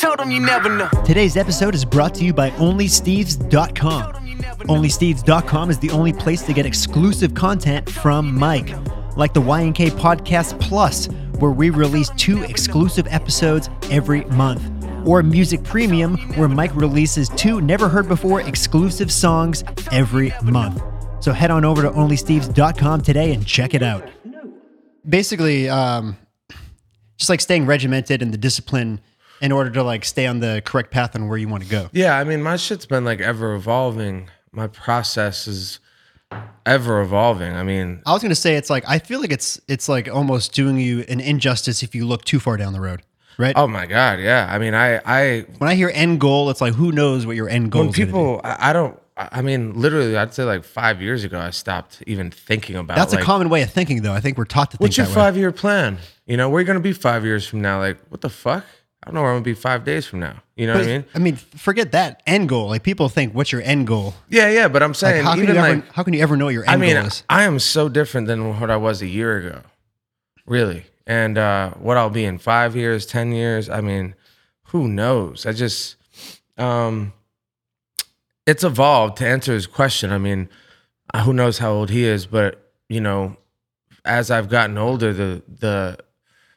Tell them you never know. Today's episode is brought to you by OnlySteves.com. OnlySteves.com is the only place to get exclusive content from Mike, like the YNK Podcast Plus, where we release two exclusive episodes every month, or Music Premium, where Mike releases two never heard before exclusive songs every month. So head on over to OnlySteves.com today and check it out. Basically, um, just like staying regimented in the discipline in order to like stay on the correct path and where you want to go. Yeah, I mean, my shit's been like ever evolving. My process is ever evolving. I mean, I was gonna say it's like I feel like it's it's like almost doing you an injustice if you look too far down the road, right? oh my god, yeah. I mean, I, I, When I hear end goal, it's like who knows what your end goal when is. people, I, I don't. I mean, literally, I'd say like five years ago, I stopped even thinking about. That's like, a common way of thinking, though. I think we're taught to think What's your five year plan? You know, where you gonna be five years from now? Like, what the fuck? I don't know where I'm gonna be five days from now. You know But, what I mean? I mean, forget that end goal. Like people think, what's your end goal? Yeah, yeah. But I'm Like, saying, how can even you ever how can you ever know what your end goal? I mean, goal is? I am so different than what I was a year ago, really. And uh, what I'll be in five years, ten years. I mean, who knows? I just, um, it's evolved. To answer his question, I mean, uh, who knows how old he is, but you know, as I've gotten older, the the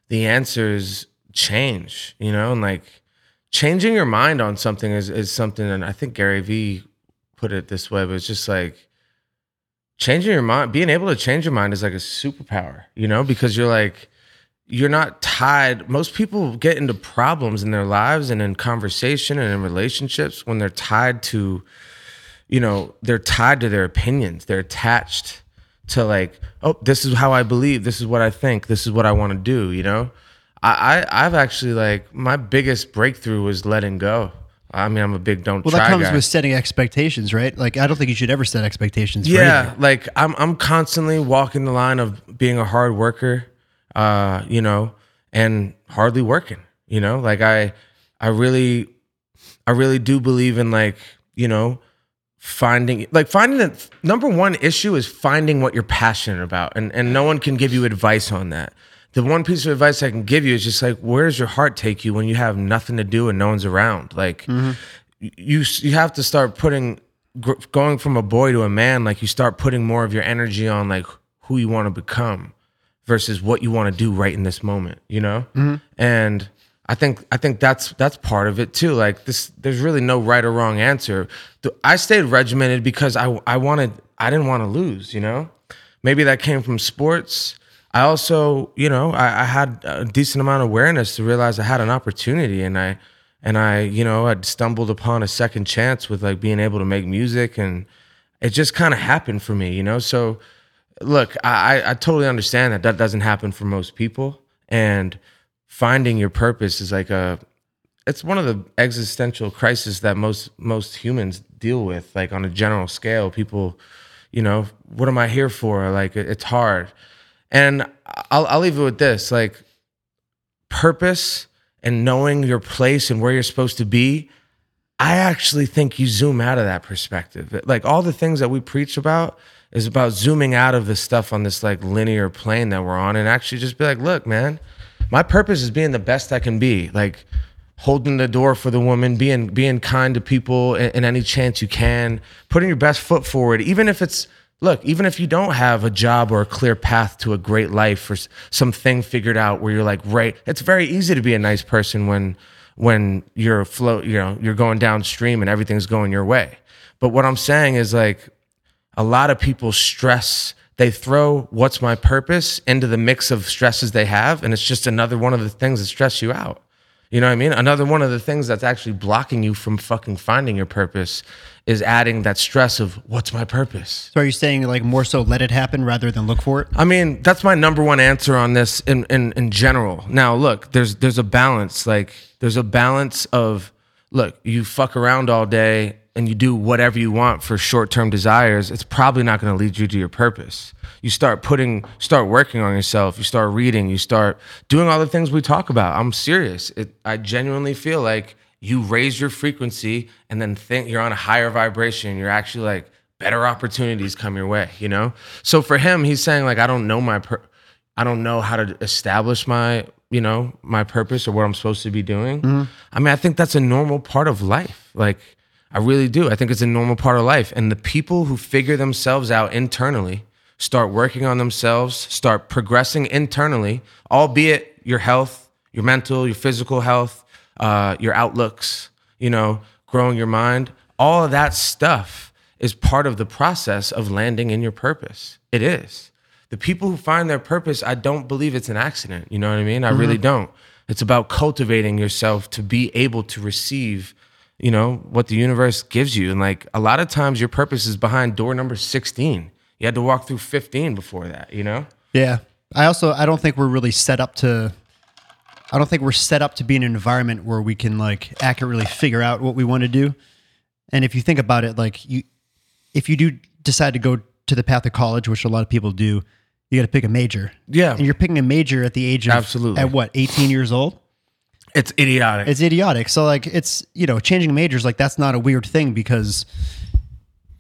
the answers change. You know, and like changing your mind on something is is something, and I think Gary Vee put it this way, but it's just like changing your mind being able to change your mind is like a superpower you know because you're like you're not tied most people get into problems in their lives and in conversation and in relationships when they're tied to you know they're tied to their opinions they're attached to like oh this is how i believe this is what i think this is what i want to do you know I, I i've actually like my biggest breakthrough was letting go i mean i'm a big don't well, that comes guy. with setting expectations, right? Like I don't think you should ever set expectations. Yeah like i'm i'm constantly walking the line of being a hard worker uh you know and hardly working you know like i i really i really do believe in like you know finding like finding that number one issue is finding what you're passionate about and and no one can give you advice on that the one piece of advice i can give you is just like where does your heart take you when you have nothing to do and no one's around? Like mm-hmm. you you have to start putting gr- going from a boy to a man like you start putting more of your energy on like who you want to become versus what you want to do right in this moment you know? Mm-hmm. And i think i think that's that's part of it too. Like this there's really no right or wrong answer. I stayed regimented because i i wanted i didn't want to lose you know? Maybe that came from sports i also you know I, I had a decent amount of awareness to realize i had an opportunity and i and i you know i'd stumbled upon a second chance with like being able to make music and it just kind of happened for me you know? So look I, I totally understand that that doesn't happen for most people and finding your purpose is like a it's one of the existential crises that most most humans deal with like on a general scale. People you know what am i here for? Like it- it's hard and i'll, I'll leave it with this like purpose and knowing your place and where you're supposed to be i actually think you zoom out of that perspective. Like all the things that we preach about is about zooming out of the stuff on this like linear plane that we're on and actually just be like look man my purpose is being the best i can be. Like holding the door for the woman being being kind to people in, in any chance you can putting your best foot forward even if it's look even if you don't have a job or a clear path to a great life or something figured out where you're like right it's very easy to be a nice person when when you're afloat you know you're going downstream and everything's going your way. But what i'm saying is like a lot of people stress they throw what's my purpose into the mix of stresses they have and it's just another one of the things that stress you out you know what i mean another one of the things that's actually blocking you from fucking finding your purpose is adding that stress of what's my purpose So are you saying like more so let it happen rather than look for it? I mean, that's my number one answer on this in, in, in general. Now, look, there's there's a balance. Like there's a balance of look, you fuck around all day and you do whatever you want for short-term desires, it's probably not going to lead you to your purpose. You start putting start working on yourself, you start reading, you start doing all the things we talk about. I'm serious. It, I genuinely feel like you raise your frequency and then think you're on a higher vibration, you're actually like better opportunities come your way, you know? So for him, he's saying like I don't know my per- I don't know how to establish my you know, my purpose or what I'm supposed to be doing. Mm-hmm. I mean, I think that's a normal part of life. Like, I really do. I think it's a normal part of life. And the people who figure themselves out internally, start working on themselves, start progressing internally, albeit your health, your mental, your physical health, uh, your outlooks, you know, growing your mind, all of that stuff is part of the process of landing in your purpose. It is. The people who find their purpose, I don't believe it's an accident. You know what I mean? I really don't. It's about cultivating yourself to be able to receive, you know, what the universe gives you. And like a lot of times your purpose is behind door number 16. You had to walk through 15 before that, you know? Yeah. I also I don't think we're really set up to I don't think we're set up to be in an environment where we can like accurately figure out what we want to do. And if you think about it, like you if you do decide to go to the path of college, which a lot of people do, you got to pick a major. Yeah. And you're picking a major at the age of Absolutely. at what, 18 years old? It's idiotic. It's idiotic. So like it's, you know, changing majors like that's not a weird thing because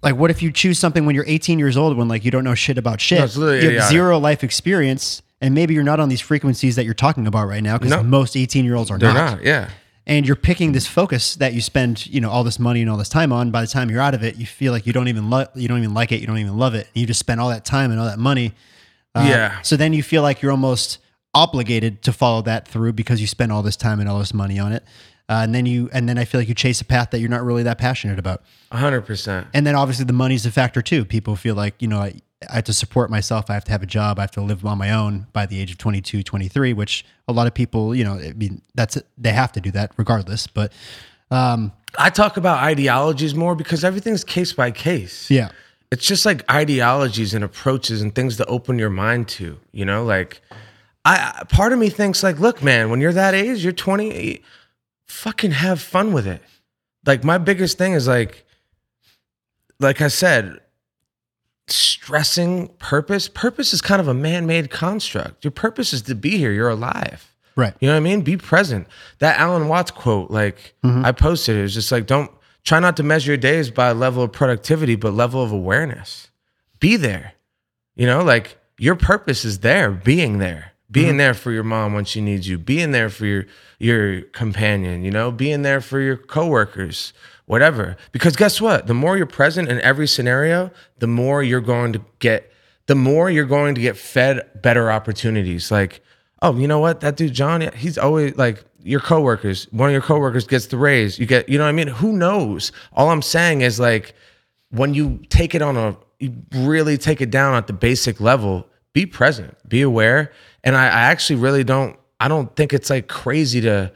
like what if you choose something when you're 18 years old when like you don't know shit about shit? No, it's you have idiotic. zero life experience and maybe you're not on these frequencies that you're talking about right now because No. most 18 year olds are They're not. not, yeah. And you're picking this focus that you spend, you know, all this money and all this time on. By the time you're out of it, you feel like you don't even lo- you don't even like it, you don't even love it. You just spend all that time and all that money. Uh, Yeah. So then you feel like you're almost obligated to follow that through because you spent all this time and all this money on it. Uh, and then you and then I feel like you chase a path that you're not really that passionate about. 100%. And then obviously the money's a factor too. People feel like, you know, I, I have to support myself. I have to have a job. I have to live on my own by the age of 22, 23, which a lot of people, you know, I mean, that's, they have to do that regardless. But um, I talk about ideologies more because everything's case by case. yeah. It's just like ideologies and approaches and things to open your mind to, you know, like I part of me thinks like, look, man, when you're that age, you're 20, fucking have fun with it. Like my biggest thing is like like I said, stressing purpose. Purpose is kind of a man-made construct. Your purpose is to be here. You're alive. Right. You know what I mean? Be present. That Alan Watts quote, like mm-hmm. I posted it, it was just like, don't try not to measure your days by level of productivity, but level of awareness. Be there. You know, like your purpose is there, being there, being mm-hmm. there for your mom when she needs you, being there for your your companion, you know, being there for your coworkers, whatever. Because guess what? The more you're present in every scenario, the more you're going to get the more you're going to get fed better opportunities. Like, oh, you know what? That dude John, he's always like your coworkers. One of your coworkers gets the raise. You get, you know what I mean? Who knows? All I'm saying is like when you take it on a you really take it down at the basic level, be present, be aware. And I, I actually really don't I don't think it's like crazy to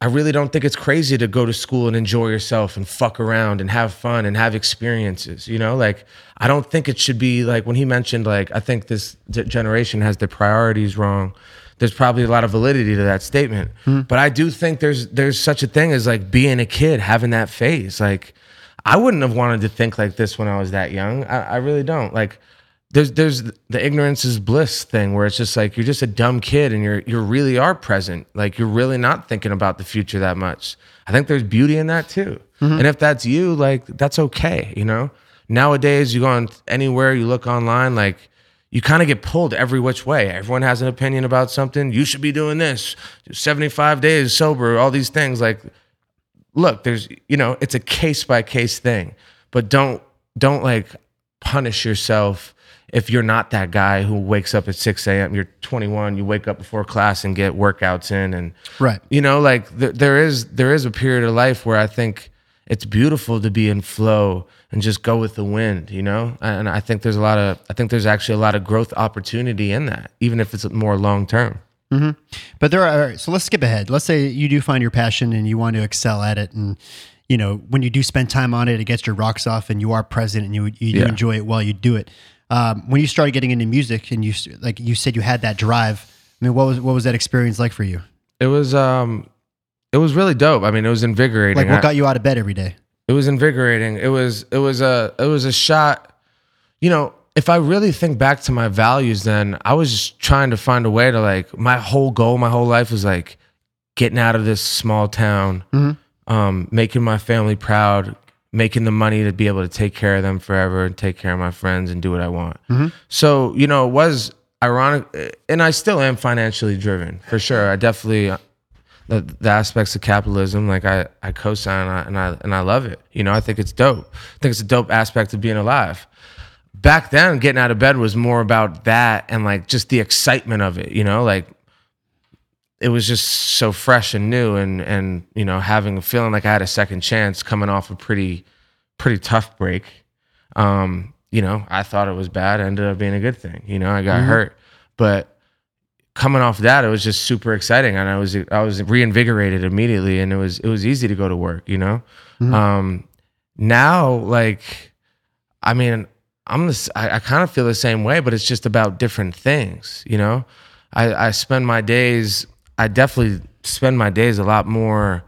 I really don't think it's crazy to go to school and enjoy yourself and fuck around and have fun and have experiences. You know, like I don't think it should be like when he mentioned like I think this generation has their priorities wrong. There's probably a lot of validity to that statement, hmm. but I do think there's there's such a thing as like being a kid, having that phase. Like I wouldn't have wanted to think like this when I was that young. I, I really don't. Like there's there's the ignorance is bliss thing where it's just like you're just a dumb kid and you're you really are present. Like you're really not thinking about the future that much. I think there's beauty in that too. Mm-hmm. And if that's you, like that's okay, you know? Nowadays you go on anywhere, you look online, like you kind of get pulled every which way. Everyone has an opinion about something. You should be doing this. 75 days sober, all these things like look, there's you know, it's a case by case thing. But don't don't like punish yourself if you're not that guy who wakes up at 6 a.m. You're 21, you wake up before class and get workouts in and Right. you know like th- there is there is a period of life where I think it's beautiful to be in flow and just go with the wind, you know? And I think there's a lot of I think there's actually a lot of growth opportunity in that, even if it's more long term. Hmm. But there are so let's skip ahead. Let's say you do find your passion and you want to excel at it, and you know when you do spend time on it, it gets your rocks off, and you are present and you you Yeah. enjoy it while you do it. Um, when you started getting into music, and you like you said you had that drive. I mean, what was what was that experience like for you? It was um it was really dope. I mean, it was invigorating. Like, what got you out of bed every day? It was invigorating. It was it was a it was a shot. You know, if I really think back to my values, then I was just trying to find a way to like my whole goal, my whole life was like getting out of this small town, um, making my family proud, making the money to be able to take care of them forever and take care of my friends and do what I want. Mm-hmm. So you know, it was ironic, and I still am financially driven for sure. I definitely uh, the, the aspects of capitalism, like I I co-sign and I, and I and I love it. You know, I think it's dope. I think it's a dope aspect of being alive. Back then, getting out of bed was more about that and like just the excitement of it. You know, like it was just so fresh and new and and you know having a feeling like I had a second chance coming off a pretty pretty tough break. Um, you know, I thought it was bad, it ended up being a good thing. You know, I got Mhm. hurt, but coming off that, it was just super exciting, and I was I was reinvigorated immediately, and it was it was easy to go to work. You know, Mhm. um, now like, I mean, I'm the I, I kind of feel the same way, but it's just about different things. You know, I I spend my days, I definitely spend my days a lot more,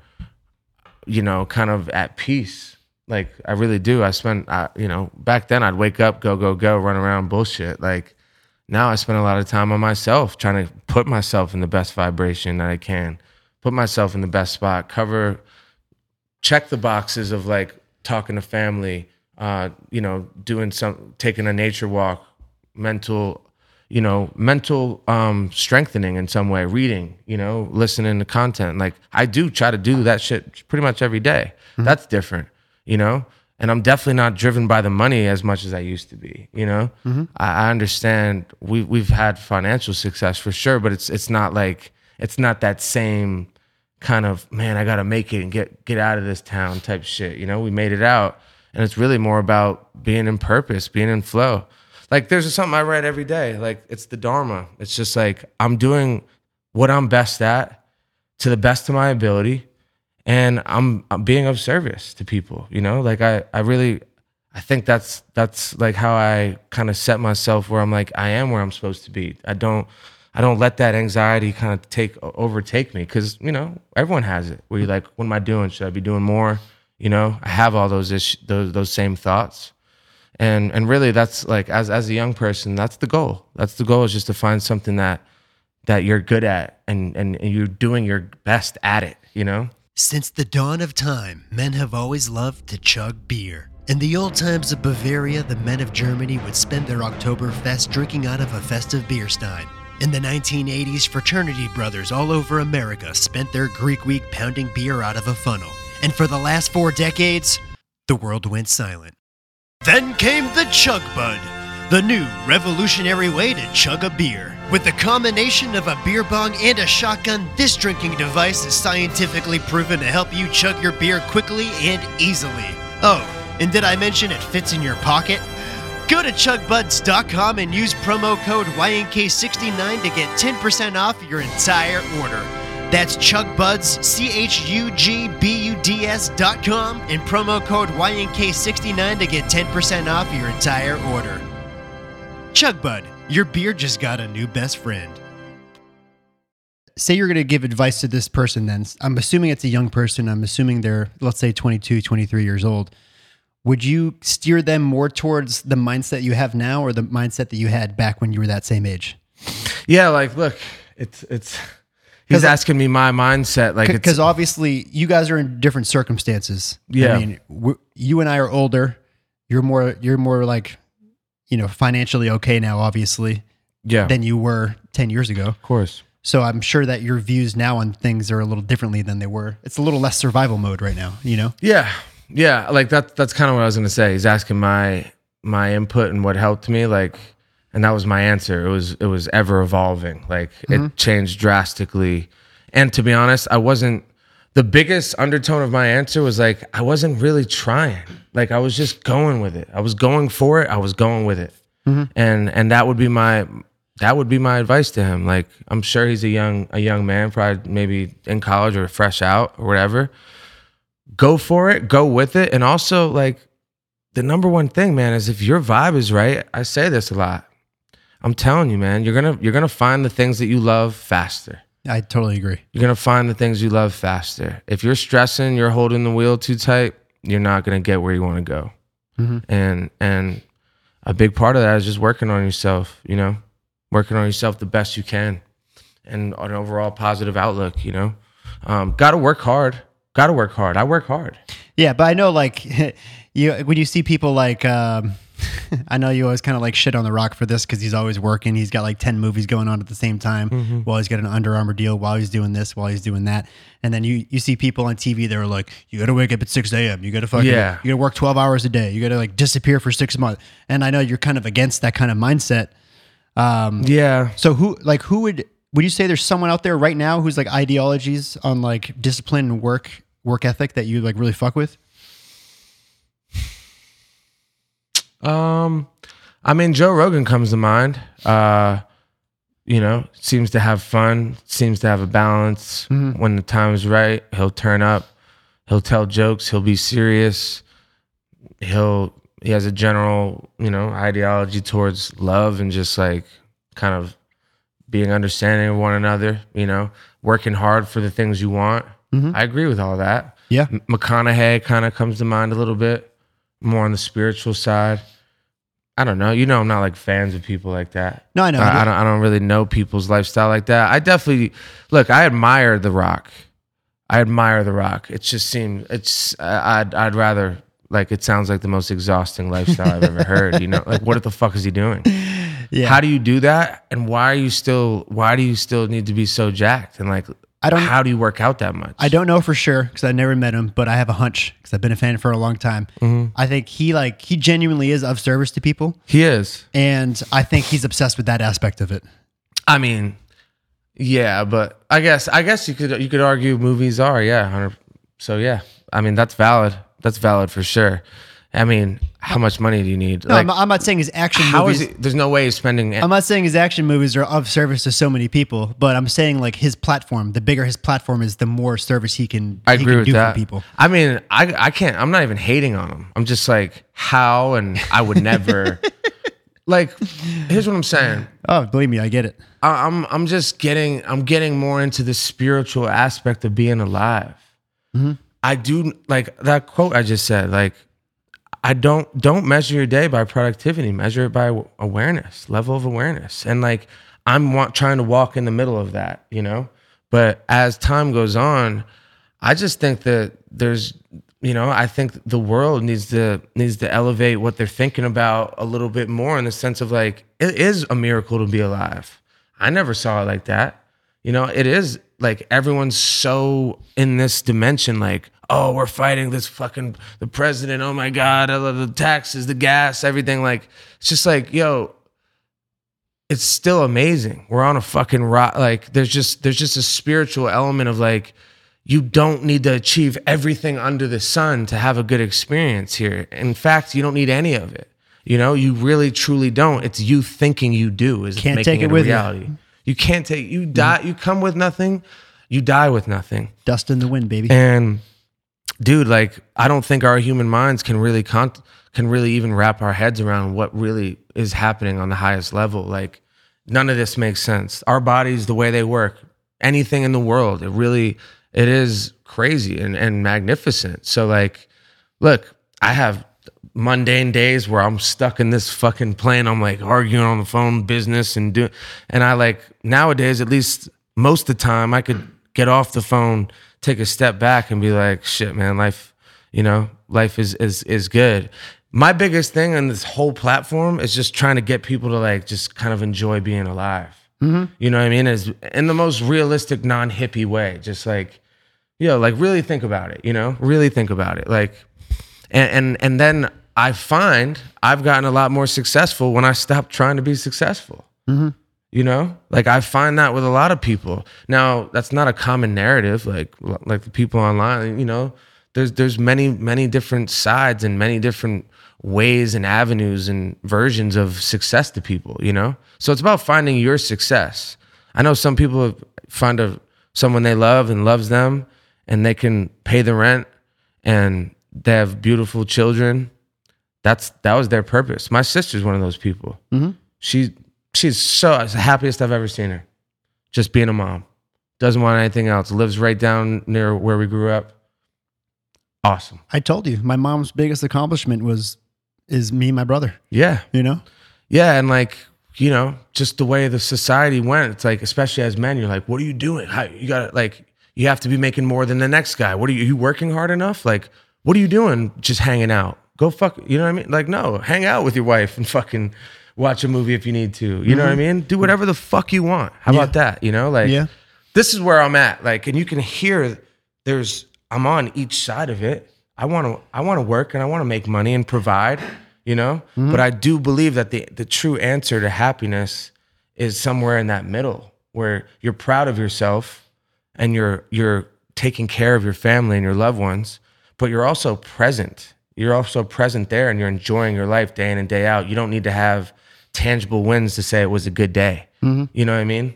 you know, kind of at peace. Like I really do. I spend, I, you know, back then I'd wake up, go, go, go, run around, bullshit. Like now I spend a lot of time on myself, trying to put myself in the best vibration that I can, put myself in the best spot, cover, check the boxes of like talking to family, uh, you know, doing some, taking a nature walk, mental, you know, mental um, strengthening in some way, reading, you know, listening to content. Like I do try to do that shit pretty much every day. That's different, you know. And I'm definitely not driven by the money as much as I used to be. You know, I, I understand we we've had financial success for sure, but it's it's not like it's not that same kind of man. I gotta make it and get get out of this town type shit. You know, we made it out, and it's really more about being in purpose, being in flow. Like there's something I read every day. Like it's the Dharma. It's just like I'm doing what I'm best at to the best of my ability and I'm, I'm being of service to people you know? Like i i really i think that's that's like how i kind of set myself where i'm like i am where i'm supposed to be. I don't i don't let that anxiety kind of take overtake me because you know everyone has it. Where you're like what am i doing? Should i be doing more? You know i have all those issues those those same thoughts and and really that's like as as a young person that's the goal that's the goal is just to find something that that you're good at and and, and you're doing your best at it you know Since the dawn of time, men have always loved to chug beer. In the old times of Bavaria, the men of Germany would spend their Oktoberfest drinking out of a festive beer stein. In the 1980s, fraternity brothers all over America spent their Greek week pounding beer out of a funnel. And for the last four decades, the world went silent. Then came the Chug Bud, the new revolutionary way to chug a beer. With the combination of a beer bong and a shotgun, this drinking device is scientifically proven to help you chug your beer quickly and easily. Oh, and did I mention it fits in your pocket? Go to chugbuds.com and use promo code YNK69 to get 10% off your entire order. That's chugbuds, C H U G B U D S dot com, and promo code YNK69 to get 10% off your entire order. Chugbud, your beer just got a new best friend. Say you're going to give advice to this person, then I'm assuming it's a young person. I'm assuming they're, let's say, 22, 23 years old. Would you steer them more towards the mindset you have now or the mindset that you had back when you were that same age? Yeah, like look, it's it's he's asking me my mindset. Like Because obviously you guys are in different circumstances. Yeah. I mean, you and I are older. You're more, you're more like, you know, financially okay now, obviously, yeah, than you were 10 years ago. of course. So I'm sure that your views now on things are a little differently than they were. It's a little less survival mode right now, you know? Yeah, yeah. Like that. That's kind of what I was gonna say. He's asking my my input and what helped me. Like, and that was my answer. It was it was ever evolving. Like it mm-hmm. changed drastically. And to be honest, I wasn't. The biggest undertone of my answer was like I wasn't really trying. Like I was just going with it. I was going for it. I was going with it. Mm-hmm. And and that would be my that would be my advice to him. Like I'm sure he's a young a young man, probably maybe in college or fresh out or whatever go for it, go with it. And also, like, the number one thing, man, is if your vibe is right, I say this a lot. I'm telling you, man, you're gonna you're gonna find the things that you love faster. I totally agree. You're gonna find the things you love faster. If you're stressing, you're holding the wheel too tight, you're not gonna get where you want to go. Mhm. And and a big part of that is just working on yourself. You know, working on yourself the best you can, and an overall positive outlook. You know, um, got to work hard. Got to work hard. I work hard. Yeah, but I know like you when you see people like um I know you always kind of like shit on The Rock for this because he's always working. He's got like 10 movies going on at the same time Mm-hmm. while he's got an Under Armour deal, while he's doing this, while he's doing that. And then you, you see people on TV that are like, you got to wake up at 6 a.m. You got to fucking, Yeah. you got to work 12 hours a day. You got to like disappear for six months. And I know you're kind of against that kind of mindset. Um, Yeah. so who, like, who would, would you say there's someone out there right now who's like ideologies on like discipline and work, work ethic that you like really fuck with? Um, I mean, Joe Rogan comes to mind. Uh, you know, seems to have fun, seems to have a balance. When the time's right, he'll turn up. He'll tell jokes. He'll be serious. He'll he has a general, you know, ideology towards love and just like kind of being understanding of one another. You know, working hard for the things you want. I agree with all that. Yeah. McConaughey kind of comes to mind a little bit, more on the spiritual side. I don't know. You know, I'm not like fans of people like that. No, I know. I, I don't. I don't really know people's lifestyle like that. I definitely look. I admire The Rock. I admire The Rock. It just seems. It's. I'd. I'd rather. Like it sounds like the most exhausting lifestyle I've ever heard. You know, like what the fuck is he doing? Yeah. How do you do that? And why are you still? Why do you still need to be so jacked? And like, I don't- How do you work out that much? I don't know for sure because I never met him, but I have a hunch because I've been a fan for a long time. Mm-hmm. I think he like he genuinely is of service to people, He is. and I think he's obsessed with that aspect of it. I mean, yeah, but I guess I guess you could you could argue movies are yeah, so yeah. I mean that's valid. That's valid for sure. I mean, how much money do you need? No, I'm, I'm not saying his action how movies. is it? There's no way he's spending. I'm not saying his action movies are of service to so many people, but I'm saying like his platform. The bigger his platform is, the more service he can. I he agree can with do that. for people. I mean, I I can't. I'm not even hating on him. I'm just like how, and I would never. like, here's what I'm saying. Oh, believe me, I get it. I- I'm I'm just getting I'm getting more into the spiritual aspect of being alive. Mm-hmm. I do like that quote I just said. Like, I don't don't measure your day by productivity. Measure it by awareness, level of awareness, and like I'm trying to walk in the middle of that, you know. But as time goes on, I just think that there's you know I think the world needs to needs to elevate what they're thinking about a little bit more in the sense of like it is a miracle to be alive. I never saw it like that. You know, it is like everyone's so in this dimension, like, oh, we're fighting this fucking the president. Oh my god, I love the taxes, the gas, everything. Like, it's just like, yo, it's still amazing. We're on a fucking rock. Like, there's just there's just a spiritual element of like, you don't need to achieve everything under the sun to have a good experience here. In fact, you don't need any of it. You know, you really truly don't. It's you thinking you do is Can't making take it it, a with you. reality. You can't take you die. You come with nothing. You die with nothing. Dust in the wind, baby. And dude, like I don't think our human minds can really con- can really even wrap our heads around what really is happening on the highest level. Like none of this makes sense. Our bodies, the way they work, anything in the world, it really it is crazy and, and magnificent. So like, look, I have mundane days where I'm stuck in this fucking plane. I'm like arguing on the phone business and do and I like nowadays at least most of the time I could get off the phone, take a step back and be like, shit, man, life, you know, life is is is good. My biggest thing on this whole platform is just trying to get people to like just kind of enjoy being alive. Mm-hmm. You know what I mean? Is in the most realistic, non-hippie way. Just like, yo, like really think about it, you know? Really think about it. Like and and and then I find I've gotten a lot more successful when I stopped trying to be successful. Mm-hmm. You know, like I find that with a lot of people. Now, that's not a common narrative. Like like the people online, you know, there's there's many many different sides and many different ways and avenues and versions of success to people. You know, so it's about finding your success. I know some people find a someone they love and loves them, and they can pay the rent, and they have beautiful children. That's that was their purpose. My sister's one of those people. Mm-hmm. She she's so the happiest I've ever seen her. Just being a mom. Doesn't want anything else. Lives right down near where we grew up. Awesome. I told you, my mom's biggest accomplishment was is me and my brother. Yeah. You know, Yeah, and like you know, just the way the society went. It's like, especially as men, you're like, what are you doing? How, you got to like, you have to be making more than the next guy. What are you? you working hard enough? Like, what are you doing? Just hanging out. Go fuck. You know what I mean? Like, no, hang out with your wife and fucking watch a movie if you need to. You know what I mm-hmm. mean? Do whatever the fuck you want. How about that? You know, like, Yeah. this is where I'm at. Like, and you can hear there's I'm on each side of it. I want to I want to work and I want to make money and provide. You know, mm-hmm. but I do believe that the the true answer to happiness is somewhere in that middle where you're proud of yourself and you're you're taking care of your family and your loved ones, but you're also present. You're also present there and you're enjoying your life day in and day out. You don't need to have tangible wins to say it was a good day. You know what I mean?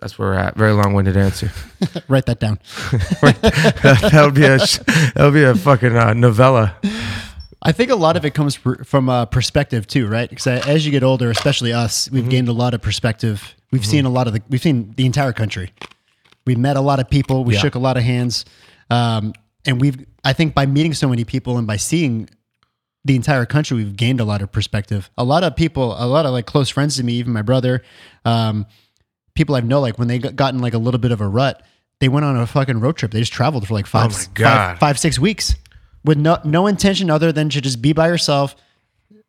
That's where we're at. Very long-winded answer. Write that down. that would be a that would be a fucking uh, novella. I think a lot of it comes pr- from a perspective too, right? Because as you get older, especially us, we've gained a lot of perspective. We've seen a lot of the, we've seen the entire country. We met a lot of people. We Yeah. shook a lot of hands, um, and we've. I think by meeting so many people and by seeing the entire country, we've gained a lot of perspective. A lot of people, a lot of like close friends to me, even my brother, um, people I know, like when they got gotten like a little bit of a rut, they went on a fucking road trip. They just traveled for like five, Oh God. five, weeks with no no intention other than to just be by yourself,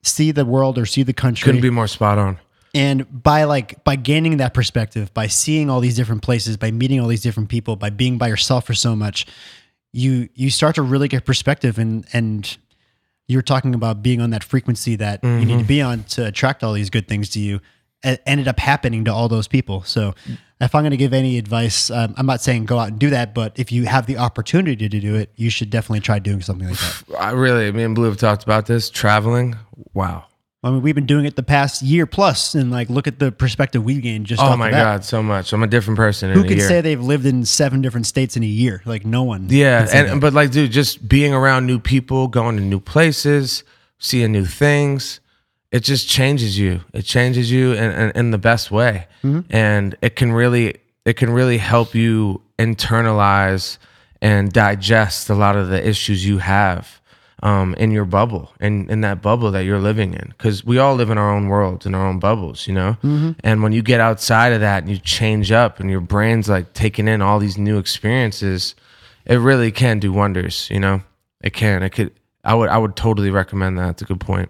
see the world or see the country. Couldn't be more spot on. and by like by gaining that perspective, by seeing all these different places, by meeting all these different people, by being by yourself for so much, you you start to really get perspective and and you're talking about being on that frequency that you need to be on to attract all these good things to you. It ended up happening to all those people. So, if I'm going to give any advice, um, I'm not saying go out and do that, but if you have the opportunity to do it, you should definitely try doing something like that. I really, me and Blue have talked about this. Traveling, wow. I mean, we've been doing it the past year plus, and like, look at the perspective we've gained just. Oh off my the bat. god, so much. I'm a different person. Who in a can year. say they've lived in seven different states in a year? Like no one. Yeah, and that. but like, dude, just being around new people, going to new places, seeing new things, it just changes you. It changes you in, in, in the best way, mm-hmm. and it can really, it can really help you internalize and digest a lot of the issues you have um, in your bubble and in that bubble that you're living in. Because we all live in our own worlds, in our own bubbles, you know. And when you get outside of that and you change up, and your brain's like taking in all these new experiences, it really can do wonders. You know, it can. It could. I would. I would totally recommend that. It's a good point.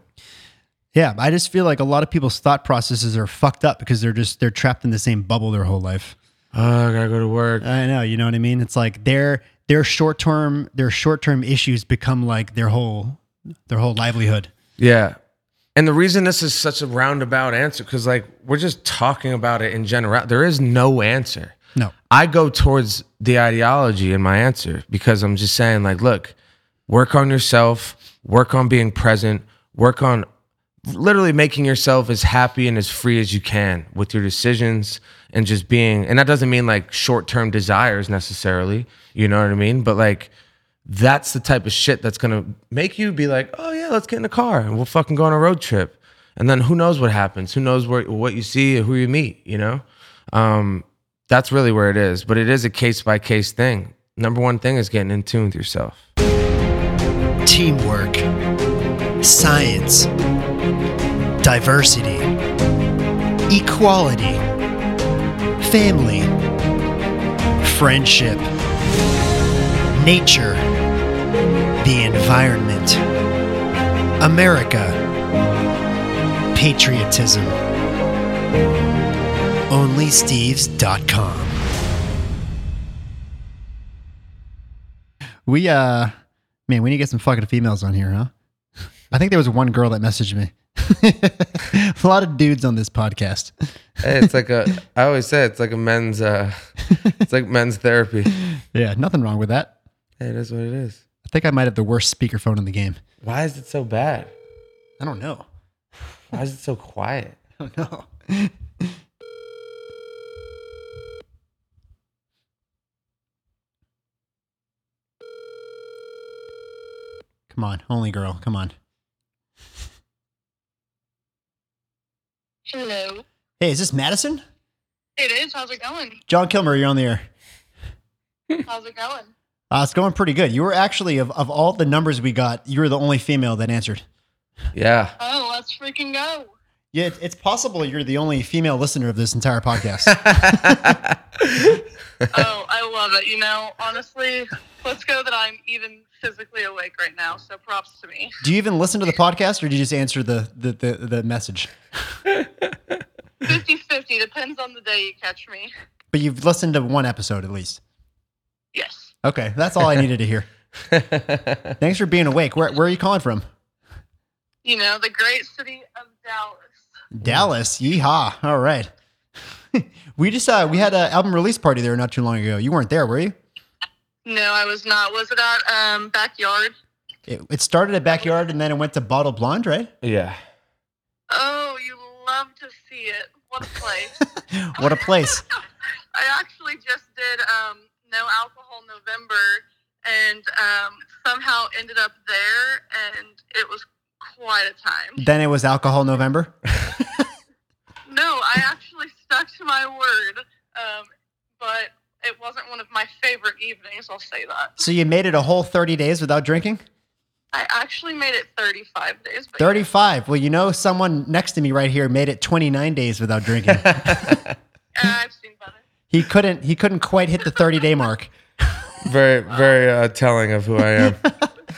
yeah, I just feel like a lot of people's thought processes are fucked up because they're just they're trapped in the same bubble their whole life. Oh, I gotta go to work. I know, you know what I mean? It's like their their short term their short term issues become like their whole their whole livelihood. Yeah. And the reason this is such a roundabout answer, because like we're just talking about it in general. There is no answer. No. I go towards the ideology in my answer because I'm just saying, like, look, work on yourself, work on being present, work on literally making yourself as happy and as free as you can with your decisions and just being, and that doesn't mean like short term desires necessarily, you know what I mean? But like, that's the type of shit that's gonna make you be like, oh yeah, let's get in a car and we'll fucking go on a road trip. And then who knows what happens? Who knows where what you see, and who you meet? You know, um, that's really where it is. But it is a case by case thing. Number one thing is getting in tune with yourself. Teamwork, science, diversity, equality, family, friendship, nature, the environment, America, patriotism. OnlySteves.com. We uh man, we need to get some fucking females on here, huh? I think there was one girl that messaged me. a lot of dudes on this podcast. Hey, it's like a I always say it's like a men's uh it's like men's therapy. Yeah, nothing wrong with that. Hey, it is what it is. I think I might have the worst speakerphone in the game. Why is it so bad? I don't know. Why is it so quiet? I don't know. Come on, only girl. Come on. Hello. Hey, is this Madison? It is. How's it going? John Kilmer, you're on the air. How's it going? Uh, it's going pretty good. You were actually, of, of all the numbers we got, you were the only female that answered. Yeah. Oh, let's freaking go. Yeah, it, it's possible you're the only female listener of this entire podcast. Oh, I love it. You know, honestly, let's go that I'm even physically awake right now. So props to me. Do you even listen to the podcast, or do you just answer the the the, the message? 50 50 depends on the day you catch me. But you've listened to one episode at least. Yes. Okay, that's all I needed to hear. Thanks for being awake. Where where are you calling from? You know, the great city of Dallas. Dallas. Yeehaw. All right. we just uh we had an album release party there not too long ago. You weren't there, were you? No, I was not. Was it at um, Backyard? It, it started at Backyard and then it went to Bottle Blonde, right? yeah. Oh, you love to see it. What a place. what a place. I actually just did um, No Alcohol November and um, somehow ended up there, and it was quite a time. Then it was Alcohol November. No, I actually stuck to my word, um, but it wasn't one of my favorite evenings, I'll say that. So you made it a whole 30 days without drinking? I actually made it 35 days. But 35. Well, you know, someone next to me right here made it 29 days without drinking. Yeah, I've seen better. he couldn't. He couldn't quite hit the 30 day mark. Very, very uh, telling of who I am.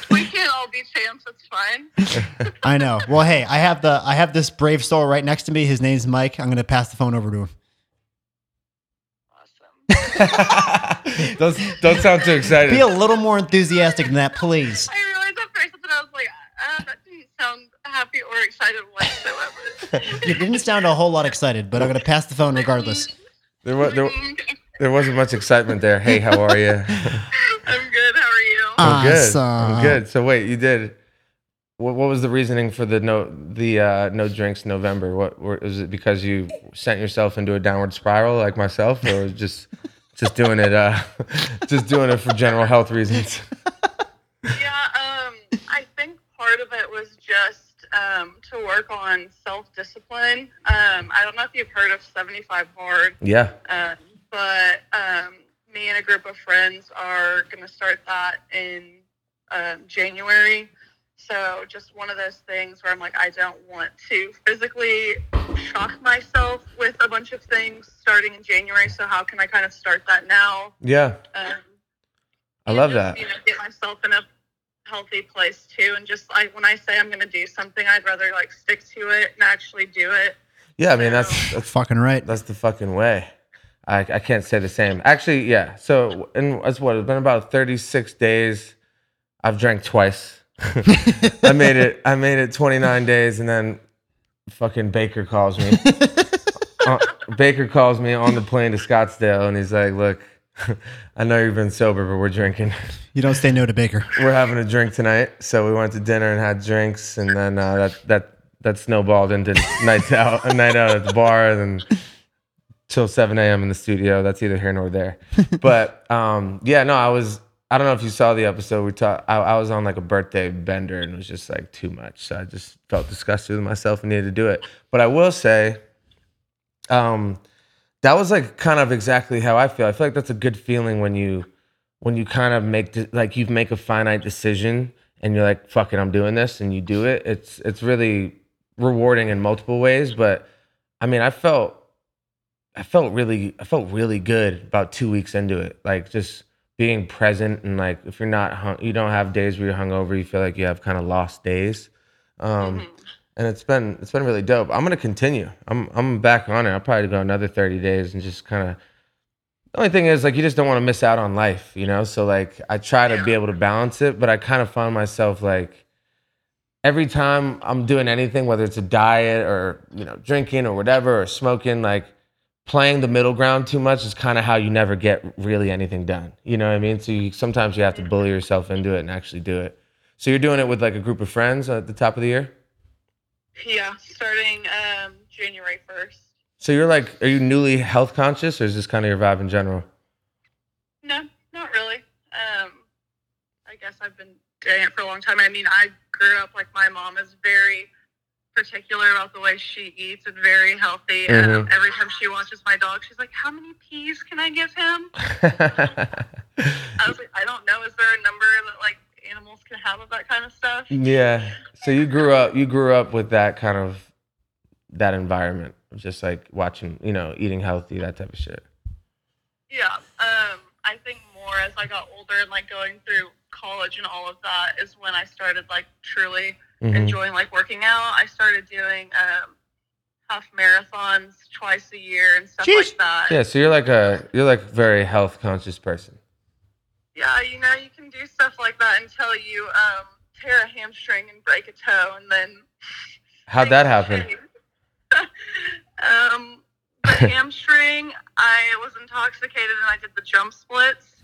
We can't all be champs, it's fine. I know. Well, hey, I have the I have this brave soul right next to me. His name's Mike. I'm gonna pass the phone over to him. Awesome. don't, don't sound too excited. Be a little more enthusiastic than that, please. I realized at first that I was like, uh, that didn't sound happy or excited whatsoever. You didn't sound a whole lot excited, but I'm gonna pass the phone regardless. There, was, there, there wasn't much excitement there. Hey, how are you? I'm good. How are you? I'm good. I'm good. So wait, you did. What, what was the reasoning for the no the uh, no drinks November? What were, was it because you sent yourself into a downward spiral like myself, or just just doing it uh, just doing it for general health reasons? Yeah, um, I think part of it was just um, to work on self discipline. Um, I don't know if you've heard of 75 Hard, Yeah. um, but um, me and a group of friends are going to start that in um, January. So just one of those things where I'm like, I don't want to physically shock myself with a bunch of things starting in January. So how can I kind of start that now? Yeah. Um, I love just, that. You know, get myself in a healthy place too, and just like when I say I'm going to do something, I'd rather like stick to it and actually do it. Yeah. I mean, that's that's Fucking right. That's the fucking way. I, I can't say the same. Actually, yeah. So, and it's what? It's been about 36 days. I've drank twice. I made it. I made it 29 days, and then fucking Baker calls me. Uh, Baker calls me on the plane to Scottsdale, and he's like, "Look, I know you've been sober, but we're drinking. You don't say no to Baker. We're having a drink tonight." So we went to dinner and had drinks, and then uh, that that that snowballed into nights out, a night out at the bar, and then till 7 a.m. in the studio. That's either here nor there. But um, yeah, no, I was. I don't know if you saw the episode. We talked. I, I was on like a birthday bender, and it was just like too much. So I just felt disgusted with myself and needed to do it. But I will say, um, that was like kind of exactly how I feel. I feel like that's a good feeling when you when you kind of make de- like you make a finite decision and you're like, "Fuck it, I'm doing this," and you do it. It's it's really rewarding in multiple ways. But I mean, I felt I felt really I felt really good about two weeks into it. Like just being present and like if you're not hung, you don't have days where you're hungover, you feel like you have kind of lost days. Um, Mhm. and it's been it's been really dope. I'm gonna continue. I'm I'm back on it. I'll probably go another 30 days and just kind of. The only thing is like you just don't want to miss out on life, you know. So like I try to be able to balance it, but I kind of find myself like every time I'm doing anything, whether it's a diet or you know drinking or whatever or smoking, like playing the middle ground too much is kind of how you never get really anything done. You know what I mean? So you, sometimes you have to bully yourself into it and actually do it. So you're doing it with like a group of friends at the top of the year. Yeah, starting um, January 1st. So you're like, are you newly health conscious, or is this kind of your vibe in general? No, not really. Um, I guess I've been doing it for a long time. I mean, I grew up like my mom is very particular about the way she eats and very healthy. Um, Mhm. every time she watches my dog, she's like, "How many peas can I give him?" I was like, "I don't know. Is there a number that like animals can have of that kind of stuff?" yeah. So you grew up, you grew up with that kind of that environment, of just like watching, you know, eating healthy, that type of shit. Yeah. Um, I think more as I got older and like going through college and all of that is when I started like truly Mhm. enjoying like working out. I started doing um, half marathons twice a year and stuff Sheesh. like that. Yeah, so you're like a you're like a very health conscious person. Yeah, you know, you can do stuff like that until you um, tear a hamstring and break a toe, and then How'd that happen? um, the hamstring, I was intoxicated and I did the jump splits,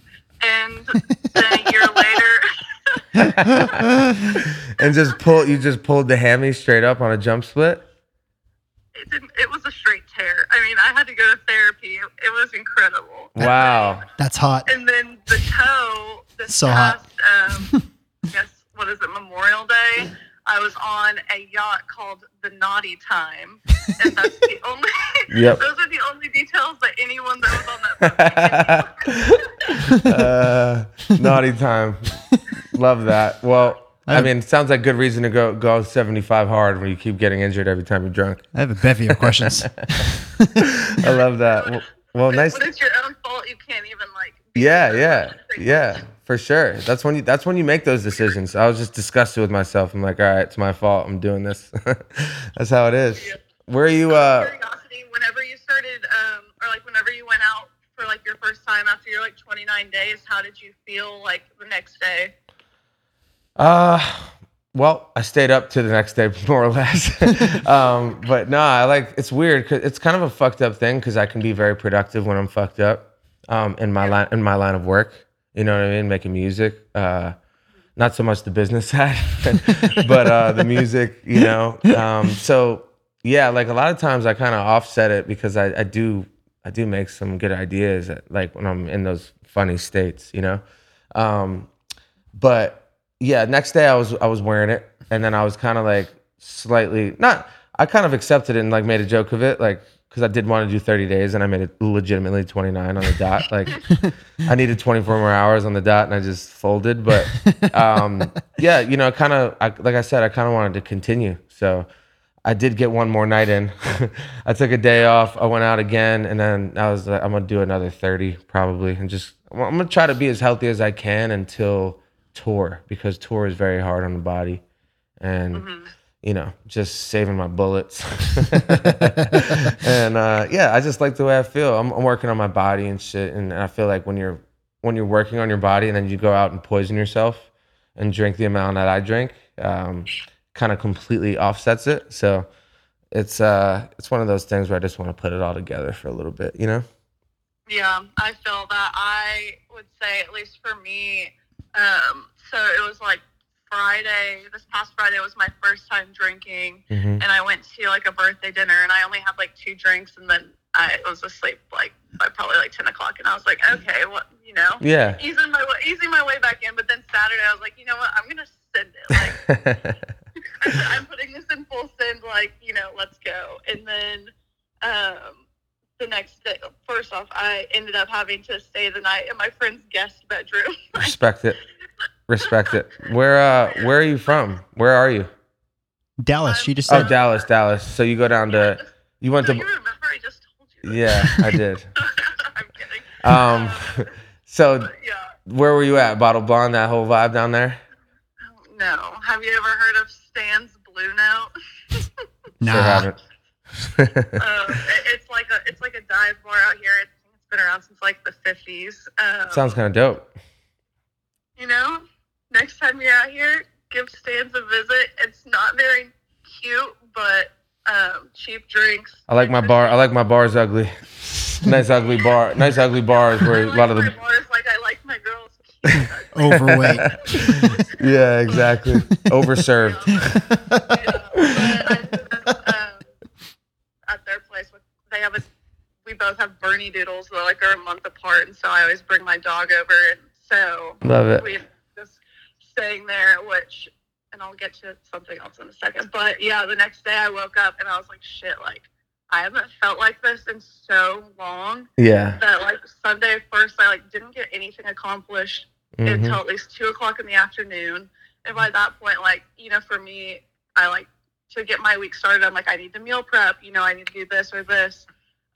and then a year later, and just pull you just pulled the hammy straight up on a jump split? it didn't. It was a straight tear. I mean, I had to go to therapy. It, it was incredible. Wow. That's hot. And then the toe, this So hot. um, I guess, what is it, Memorial Day, I was on a yacht called the Naughty Time. And that's the only, Yep. those are the only details that anyone that was on that uh, naughty time. Love that. Well, I I- mean, it sounds like good reason to go go 75 hard when you keep getting injured every time you're drunk. I have a bevy of questions. I love that. Well, well nice. When it's your own fault, you can't even, like, Yeah, yeah, yeah, for sure. That's when you that's when you make those decisions. I was just disgusted with myself. I'm like, all right, it's my fault. I'm doing this. that's how it is. Yeah. Where are you? Uh, curiosity, whenever you started, um, or like whenever you went out for like your first time after your like 29 days, how did you feel like the next day? Uh, well, I stayed up to the next day more or less. um, but no, I like it's weird. Cause it's kind of a fucked up thing because I can be very productive when I'm fucked up. Um, in my line in my line of work, you know what I mean, making music. Uh, not so much the business side, but uh, the music, you know. Um, so yeah, like a lot of times I kind of offset it because I, I do I do make some good ideas, at, like when I'm in those funny states, you know. Um, but yeah, next day I was I was wearing it, and then I was kind of like slightly not. I kind of accepted it and like made a joke of it, like because I did want to do 30 days, and I made it legitimately 29 on the dot. Like I needed 24 more hours on the dot, and I just folded. But um, yeah, you know, kind of I, like I said, I kind of wanted to continue, so. I did get one more night in. I took a day off. I went out again, and then I was like, I'm gonna do another 30 probably, and just I'm gonna try to be as healthy as I can until tour because tour is very hard on the body, and you know, just saving my bullets. and uh, yeah, I just like the way I feel. I'm, I'm working on my body and shit, and I feel like when you're when you're working on your body and then you go out and poison yourself and drink the amount that I drink, um, kind of completely offsets it. So it's uh it's one of those things where I just want to put it all together for a little bit, you know? Yeah, I feel that. I would say, at least for me, um, so it was like Friday, this past Friday was my first time drinking, hmm and I went to like a birthday dinner, and I only had like two drinks, and then I was asleep like by probably like 10 o'clock, and I was like, okay, what, you know, Yeah. easing my way, easing my way back in. But then Saturday, I was like, you know what, I'm going to send it. Like, I'm putting this in full send, like, you know, let's go. And then um, the next day, first off, I ended up having to stay the night in my friend's guest bedroom. Respect it. Respect it. Where uh where are you from? Where are you? Dallas. She just Oh. Dallas, Dallas. So you go down to you went Do to you remember? I just told you. Yeah, I did. I'm kidding. Um so But, yeah. where were you at? Bottle Blonde, that whole vibe down there? No. Have you ever heard of Stan's Blue Note? Nah. Sure haven't. It- it's like a it's like a dive bar out here. It's, it's been around since like the fifties. Um, Sounds kind of dope. You know, next time you're out here, give Stan's a visit. It's not very cute, but um, cheap drinks. I like my bar. I like my bars ugly. nice ugly bar. Nice ugly bars where a lot of the bars like I like my girls. Overweight. Yeah, exactly. Overserved. yeah, but I um, at their place, with- they have a. We both have Bernedoodles that like are a month apart, and so I always bring my dog over, and so Love it. we just staying there, which, and I'll get to something else in a second. But yeah, the next day I woke up and I was like, shit, like I haven't felt like this in so long Yeah. that like Sunday first I like didn't get anything accomplished Mhm. until at least two o'clock in the afternoon. And by that point, like, you know, for me, I like to get my week started, I'm like, I need to meal prep, you know, I need to do this or this.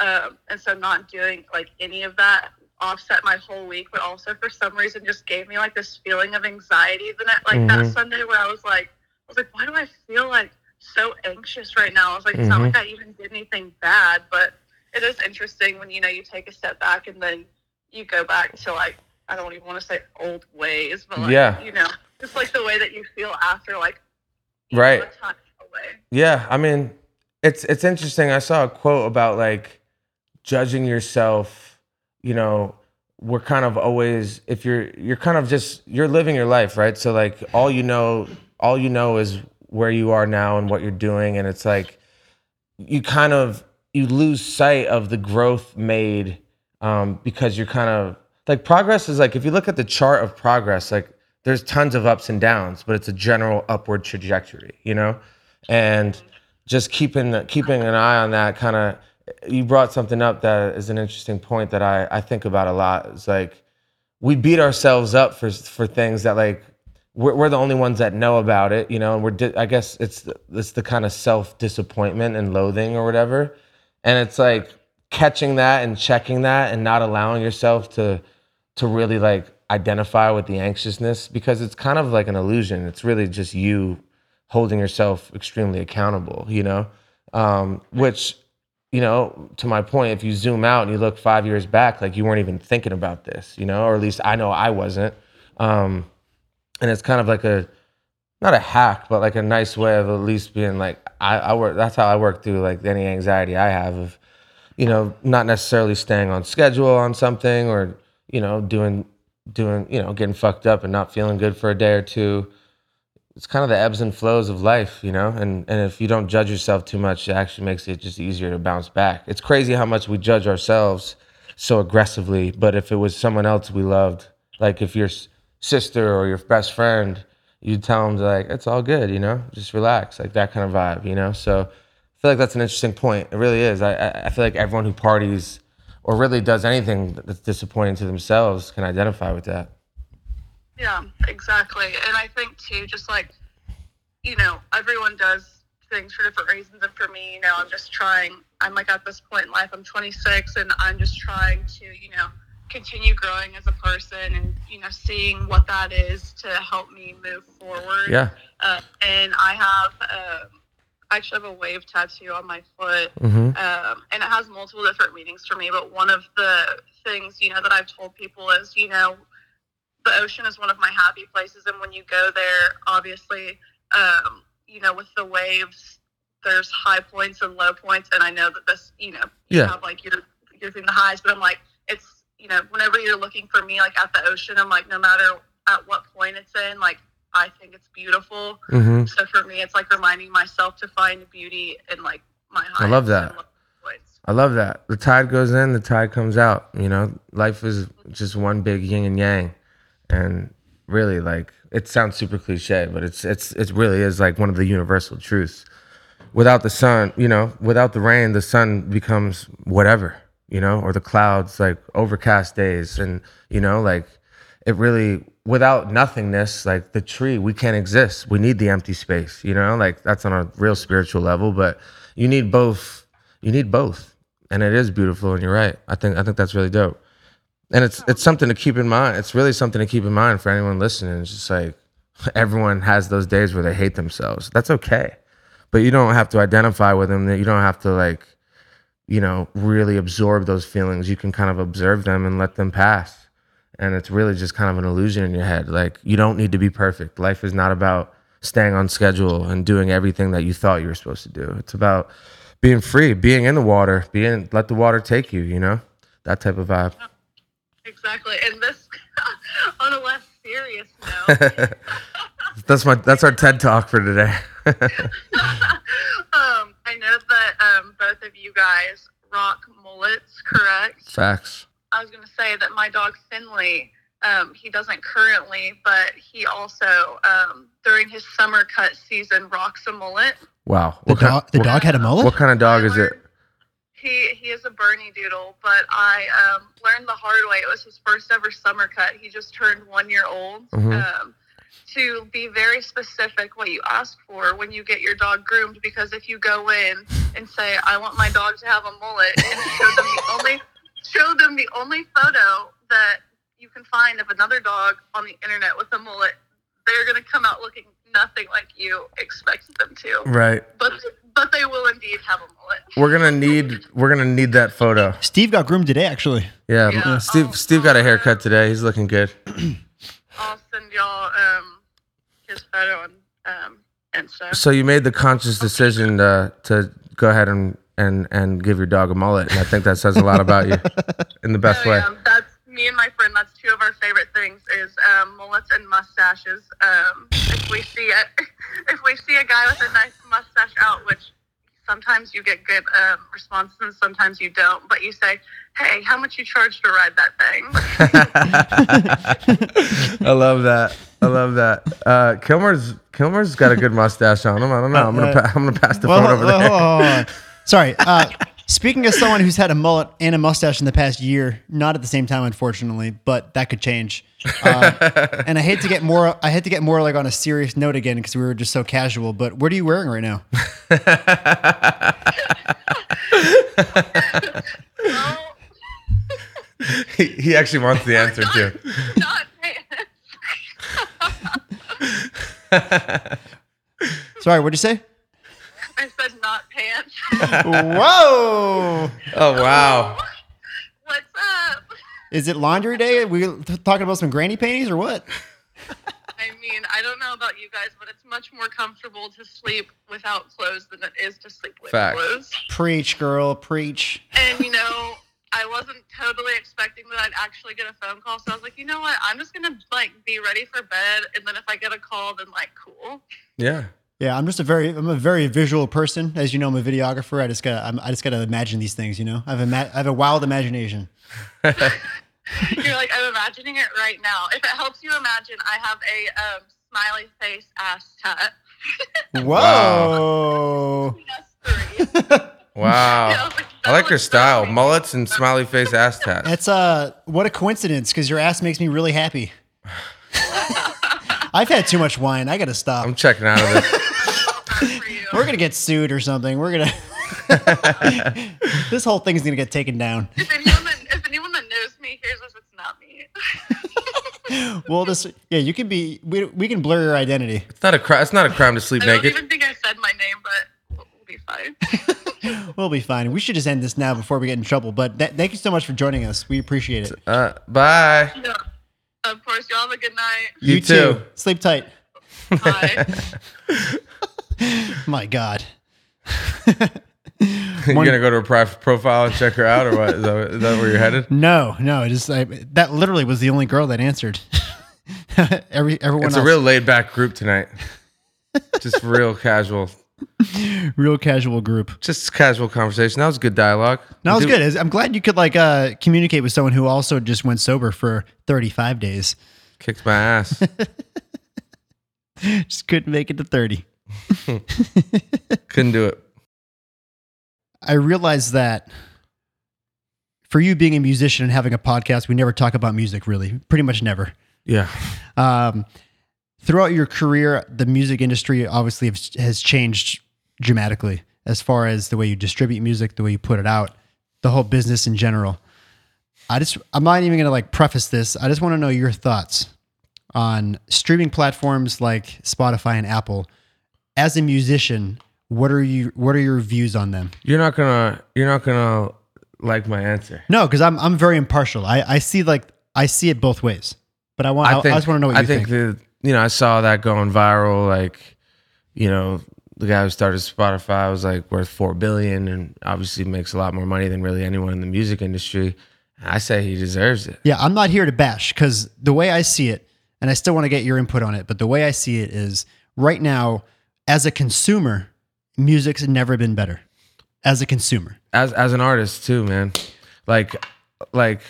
Um, and so not doing like any of that offset my whole week, but also for some reason just gave me like this feeling of anxiety the night, like that Mhm. Sunday where I was like, I was like, why do I feel like so anxious right now? I was like, it's not Mhm. like I even did anything bad, but it is interesting when you know you take a step back and then you go back to like I don't even want to say old ways, but like, Yeah. you know, just like the way that you feel after like Right. know, away. Yeah, I mean, it's it's interesting. I saw a quote about like judging yourself. You know, we're kind of always if you're you're kind of just you're living your life, right? So like all you know, all you know is where you are now and what you're doing, and it's like you kind of you lose sight of the growth made um, because you're kind of like progress is like if you look at the chart of progress, like there's tons of ups and downs, but it's a general upward trajectory, you know, and just keeping keeping an eye on that kind of you brought something up that is an interesting point that I, I think about a lot. It's like we beat ourselves up for for things that like we're, we're the only ones that know about it you know and we're di- i guess it's the, it's the kind of self disappointment and loathing or whatever. And it's like catching that and checking that and not allowing yourself to to really like identify with the anxiousness because it's kind of like an illusion. It's really just you holding yourself extremely accountable you know um, which you know to my point if you zoom out and you look five years back like you weren't even thinking about this you know or at least i know i wasn't. Um, and it's kind of like a not a hack but like a nice way of at least being like i, I work that's how i work through like any anxiety i have of you know not necessarily staying on schedule on something or you know doing doing you know getting fucked up and not feeling good for a day or two it's kind of the ebbs and flows of life, you know. And and if you don't judge yourself too much, it actually makes it just easier to bounce back. It's crazy how much we judge ourselves so aggressively, but if it was someone else we loved, like if your sister or your best friend, you'd tell them like it's all good, you know, just relax, like that kind of vibe, you know. So I feel like that's an interesting point. It really is. I I feel like everyone who parties or really does anything that's disappointing to themselves can identify with that. Yeah, exactly. And I think too, just like, you know, everyone does things for different reasons. And for me, you know, I'm just trying, I'm like at this point in life, I'm 26 and I'm just trying to, you know, continue growing as a person and, you know, seeing what that is to help me move forward. Yeah. Uh, and I have, um, I actually have a wave tattoo on my foot Mm-hmm. um, and it has multiple different meanings for me. But one of the things, you know, that I've told people is, you know, the ocean is one of my happy places, and when you go there, obviously, um, you know, with the waves, there's high points and low points, and I know that this, you know, you Yeah. have like you're you're through the highs, but I'm like, it's you know, whenever you're looking for me, like at the ocean, I'm like, no matter at what point it's in, like I think it's beautiful. Mm-hmm. So for me, it's like reminding myself to find beauty in like my highs. I love that. I love that. The tide goes in, the tide comes out. You know, life is just one big yin and yang, and really, like it sounds super cliche, but it's it's it really is like one of the universal truths. Without the sun, you know, without the rain, the sun becomes whatever, you know, or the clouds like overcast days, and you know, like it really without nothingness, like the tree, we can't exist. We need the empty space, you know, like that's on a real spiritual level, but you need both. You need both. And it is beautiful and you're right. I think I think that's really dope. And it's it's something to keep in mind. It's really something to keep in mind for anyone listening. It's just like everyone has those days where they hate themselves. That's okay. But you don't have to identify with them. You don't have to like, you know, really absorb those feelings. You can kind of observe them and let them pass and it's really just kind of an illusion in your head. Like you don't need to be perfect. Life is not about staying on schedule and doing everything that you thought you were supposed to do. It's about being free, being in the water, being let the water take you. You know that type of vibe. Exactly. And this, on a less serious note, that's my that's our TED talk for today. um, I know that um, both of you guys rock mullets, correct? Facts. I was going to say that my dog Finley, um, he doesn't currently, but he also, um, during his summer cut season, rocks a mullet. Wow. The What kind, dog, the what, dog had a mullet. what kind of dog is it? He he is a Bernie Doodle, but I um, learned the hard way. It was his first ever summer cut. He just turned one year old. Mhm. Um, to be very specific what you ask for when you get your dog groomed, because if you go in and say I want my dog to have a mullet and show them the only show them the only photo that you can find of another dog on the internet with a mullet. They're gonna come out looking nothing like you expected them to, Right. but but they will indeed have a mullet. We're gonna need we're gonna need that photo. Steve got groomed today, actually. Yeah. Yeah. Steve Oh, Steve got a haircut today. He's looking good. I'll send y'all um his photo on um Insta. So you made the conscious decision to to go ahead and and and give your dog a mullet, and I think that says a lot about you in the best Oh, way. yeah, that's me and my friend. That's two of our favorite things is um, mullets and mustaches. Um, if we see a if we see a guy with a nice mustache out, which sometimes you get good um, responses and sometimes you don't, but you say, "Hey, how much you charge to ride that thing?" I love that. I love that. Uh, Kilmer's Kilmer's got a good mustache on him. I don't know. I'm gonna pa- I'm gonna pass the Well, phone over well, there. hold on, hold on. Sorry. Uh, speaking of someone who's had a mullet and a mustache in the past year, not at the same time, unfortunately, but that could change. Uh, and I hate to get more. I hate to get more like on a serious note again because we were just so casual. But what are you wearing right now? he, he actually wants the answer too. not. Sorry, what'd you say? I said not pants. Whoa! Oh wow. What's up? Is it laundry day? Are we talking about some granny panties or what? I mean, I don't know about you guys, but it's much more comfortable to sleep without clothes than it is to sleep with Facts. clothes. Preach, girl, preach. And you know, I wasn't totally expecting that I'd actually get a phone call, so I was like, you know what? I'm just gonna like be ready for bed, and then if I get a call, then like cool. Yeah. Yeah, I'm just a very, I'm a very visual person. As you know, I'm a videographer. I just got, I'm, I just got to imagine these things. You know, I have a, ma- I have a wild imagination. You're like, I'm imagining it right now. If it helps you imagine, I have a um, smiley face ass tat. Whoa! Wow. Yeah, I like, I that like her style. so Mullets and smiley face ass tats. That's uh, what a coincidence. Because your ass makes me really happy. I've had too much wine. I got to stop. I'm checking out of this. good for you. We're gonna get sued or something. We're gonna. this whole thing's gonna get taken down. If anyone, that, if anyone that knows me hears this, it's not me. well, this yeah, you can be. We, we can blur your identity. It's not a crime. It's not a crime to sleep naked. I don't even think I said my name, but we'll we'll be fine. We'll be fine. We should just end this now before we get in trouble. But th- thank you so much for joining us. We appreciate it. Uh, bye. yeah. Of course, y'all have a good night. You too. Sleep tight. Bye. My God. You're gonna go to her pri- profile and check her out, or what? Is that, is that where you're headed? No, no. It just I, that literally was the only girl that answered. Every everyone It's else, a real laid back group tonight. Just real casual, real casual group. just casual conversation. That was good dialogue. No, it's We good. I'm glad you could like uh, communicate with someone who also just went sober for 35 days. Kicked my ass. Just couldn't make it to 30. Couldn't do it. I realized that for you being a musician and having a podcast, we never talk about music really, pretty much never. Yeah. Um, throughout your career, the music industry obviously has- changed dramatically as far as the way you distribute music, the way you put it out, the whole business in general. I just, I'm not even going to like preface this. I just want to know your thoughts on streaming platforms like Spotify and Apple. As a musician, what are you, what are your views on them? You're not gonna. You're not gonna like my answer. No, because I'm, I'm very impartial. I, I see like, I see it both ways, but I want, I, I just want to know what I you think, think. the you know I saw that going viral. Like, you know, the guy who started Spotify was like worth four billion, and obviously makes a lot more money than really anyone in the music industry. I say he deserves it. Yeah, I'm not here to bash because the way I see it, and I still want to get your input on it, but the way I see it is right now, as a consumer, music's never been better. As a consumer, As as an artist too, man. Like, like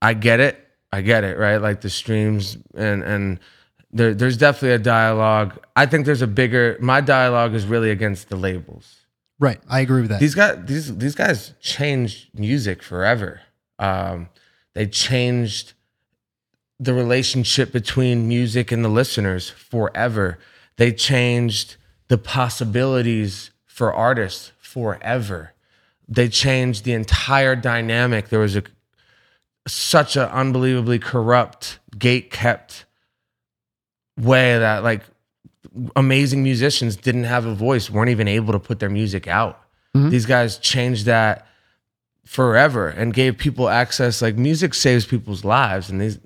I get it. I get it. Right. Like the streams and and. There, there's definitely a dialogue. I think there's a bigger. My dialogue is really against the labels. right? I agree with that. these guys these these guys changed music forever um they changed the relationship between music and the listeners forever they changed the possibilities for artists forever they changed the entire dynamic there was a such an unbelievably corrupt, gate kept way that like amazing musicians didn't have a voice, weren't even able to put their music out. Mhm. These guys changed that forever and gave people access. Like music saves people's lives, and these,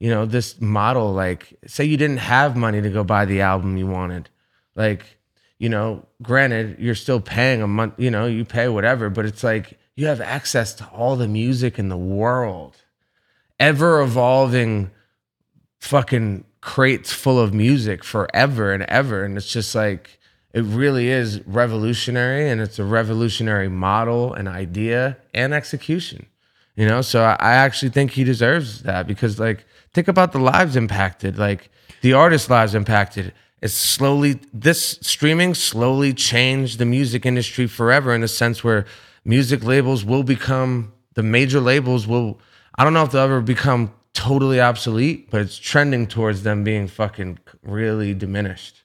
you know, this model. Like, say you didn't have money to go buy the album you wanted, like, you know, granted, you're still paying a month. You know, you pay whatever, but it's like you have access to all the music in the world, ever evolving, fucking crates full of music forever and ever, and it's just like it really is revolutionary and it's a revolutionary model and idea and execution you know? So I, I actually think he deserves that because like think about the lives impacted like the artist lives impacted. It's slowly this streaming slowly changed the music industry forever in a sense where music labels will become the major labels will i don't know if they'll ever become totally obsolete but it's trending towards them being fucking really diminished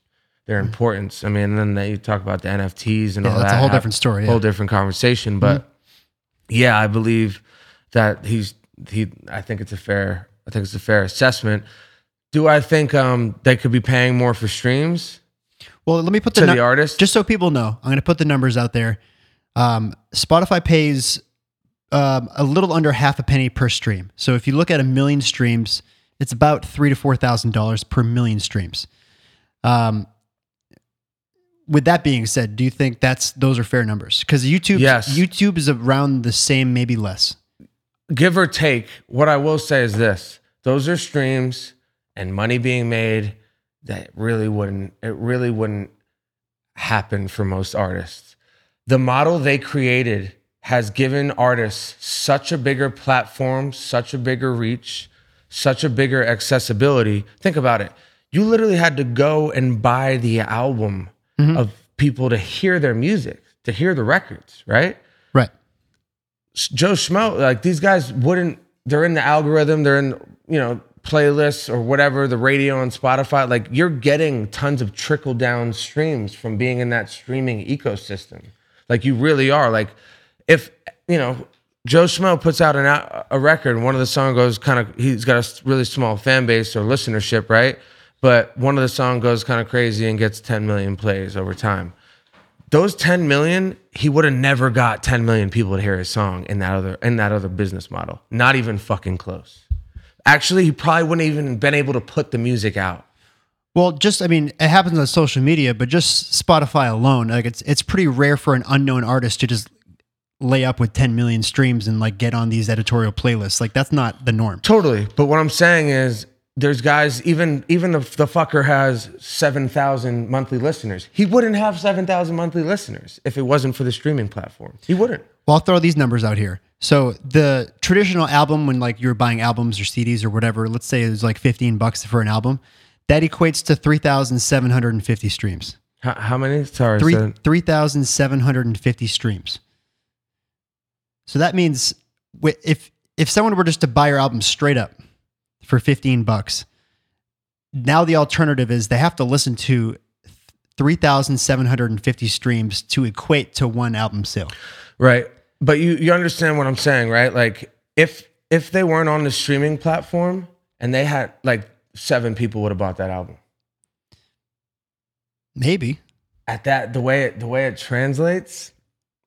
their importance. I mean, and then you talk about the NFTs and Yeah, all that's that. a whole different story, A Whole yeah. different conversation. But yeah, I believe that he's he. I think it's a fair. I think it's a fair assessment. Do I think um they could be paying more for streams Well, let me put the, to nu- the artist? just so people know. I'm going to put the numbers out there. Um, Spotify pays um, a little under half a penny per stream. So if you look at a million streams, it's about three to four thousand dollars per million streams. Um, with that being said, do you think that's those are fair numbers? Because YouTube, Yes. YouTube is around the same, maybe less. give or take, what I will say is this: those are streams and money being made that really wouldn't it really wouldn't happen for most artists. The model they created has given artists such a bigger platform, such a bigger reach, such a bigger accessibility. Think about it. You literally had to go and buy the album mm-hmm. of people to hear their music, to hear the records, right? Right. Joe Schmo, like these guys wouldn't, they're in the algorithm, they're in, you know, playlists or whatever, the radio and Spotify. Like you're getting tons of trickle down streams from being in that streaming ecosystem. Like you really are. Like if, you know, Joe Schmo puts out an, a record and one of the song goes kind of, he's got a really small fan base or listenership, right? But one of the song goes kind of crazy and gets 10 million plays over time. Those 10 million he would have never got 10 million people to hear his song in that other in that other business model. Not even fucking close. Actually he probably wouldn't even been able to put the music out. Well, just I mean, it happens on social media, but just Spotify alone, like it's it's pretty rare for an unknown artist to just lay up with 10 million streams and like get on these editorial playlists. Like that's not the norm. totally but what i'm saying is there's guys even even if the fucker has 7000 monthly listeners he wouldn't have 7000 monthly listeners if it wasn't for the streaming platform he wouldn't Well, I'll throw these numbers out here. So the traditional album, when like you're buying albums or CDs or whatever, let's say it was like 15 bucks for an album, that equates to 3,750 streams. how, how many sorry Three so- 3,750 streams. So that means if if someone were just to buy your album straight up for 15 bucks, now the alternative is they have to listen to 3,750 streams to equate to one album sale. Right. But you you understand what I'm saying, right? Like if if they weren't on the streaming platform and they had like seven people would have bought that album. Maybe. At that the way it the way it translates,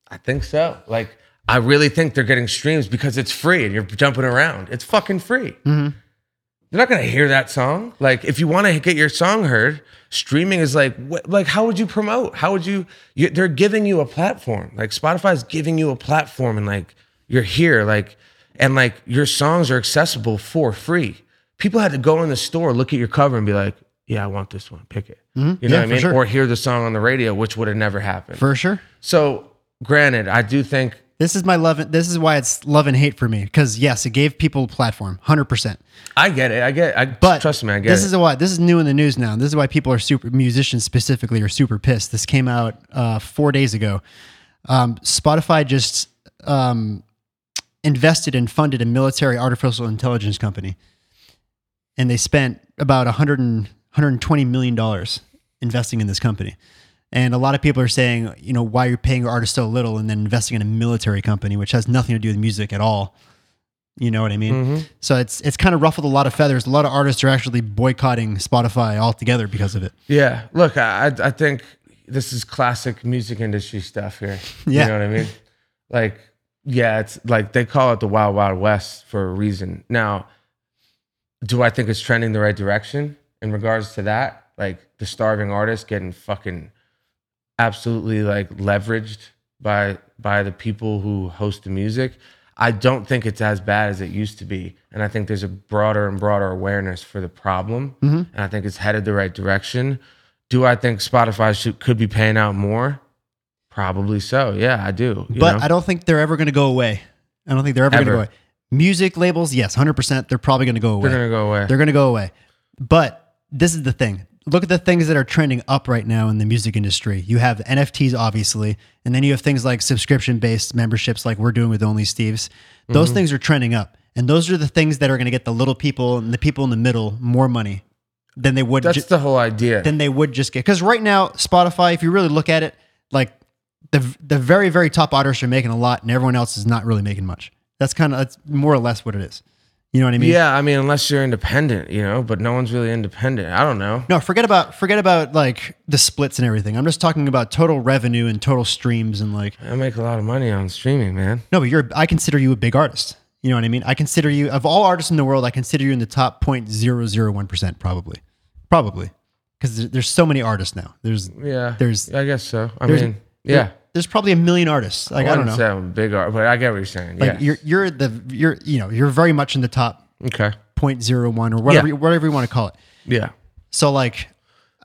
I think so. Like I really think they're getting streams because it's free and you're jumping around. It's fucking free. Mhm. They're not gonna hear that song. Like if you want to get your song heard, streaming is like what, like how would you promote? How would you, you? They're giving you a platform. Like Spotify's giving you a platform, and like you're here, like and like your songs are accessible for free. People had to go in the store, look at your cover, and be like, "Yeah, I want this one. Pick it." You know Mm-hmm. Yeah, what I mean? sure. Or hear the song on the radio, which would have never happened. For sure. so, granted, I do think This is my love. and- This is why it's love and hate for me. Because yes, it gave people a platform, hundred percent. I get it. I get. I But trust me. I get this it. is why this is new in the news now. This is why people are super musicians specifically are super pissed. This came out uh, four days ago. Um, Spotify just um, invested and funded a military artificial intelligence company, and they spent about 100 and, 120 million dollars investing in this company. And a lot of people are saying, you know, why you're paying your artists so little and then investing in a military company, which has nothing to do with music at all. You know what I mean? Mm-hmm. So it's it's kind of ruffled a lot of feathers. A lot of artists are actually boycotting Spotify altogether because of it. Yeah. Look, I I I think this is classic music industry stuff here. Yeah. You know what I mean? Like, yeah, it's like they call it the Wild Wild West for a reason. Now, do I think it's trending the right direction in regards to that? Like the starving artist getting fucking absolutely like leveraged by by the people who host the music. I don't think it's as bad as it used to be, and I think there's a broader and broader awareness for the problem, mm-hmm. and I think it's headed the right direction. Do I think Spotify should could be paying out more? Probably so. Yeah, I do. you but know? I don't think they're ever going to go away. I don't think they're ever going to go away. Music labels, yes, 100%. They're probably going to go away. they're gonna go away. They're going to go away. But this is the thing. Look at the things that are trending up right now in the music industry. You have NFTs, obviously, and then you have things like subscription based memberships, like we're doing with Only Steve's. Those Mm-hmm. things are trending up. And those are the things that are going to get the little people and the people in the middle more money than they would That's ju- the whole idea. than they would just get. Because right now, Spotify, if you really look at it, like the the very very top artists are making a lot, and everyone else is not really making much. That's kind of that's more or less what it is. You know what I mean? yeah, I mean, unless you're independent, you know, but no one's really independent. I don't know. No, forget about forget about like the splits and everything. I'm just talking about total revenue and total streams and like I make a lot of money on streaming, man. no, but you're I consider you a big artist. You know what I mean? I consider you of all artists in the world, I consider you in the top 0.001 percent probably, probably because there's so many artists now. There's Yeah, There's- I guess so. I mean, yeah. There's probably a million artists. Like I, don't know. Say I'm a big art, but I get what you're saying. Like yeah. you're you're the you're you know you're very much in the top okay. 0.01 or whatever Yeah. whatever you want to call it. Yeah. So like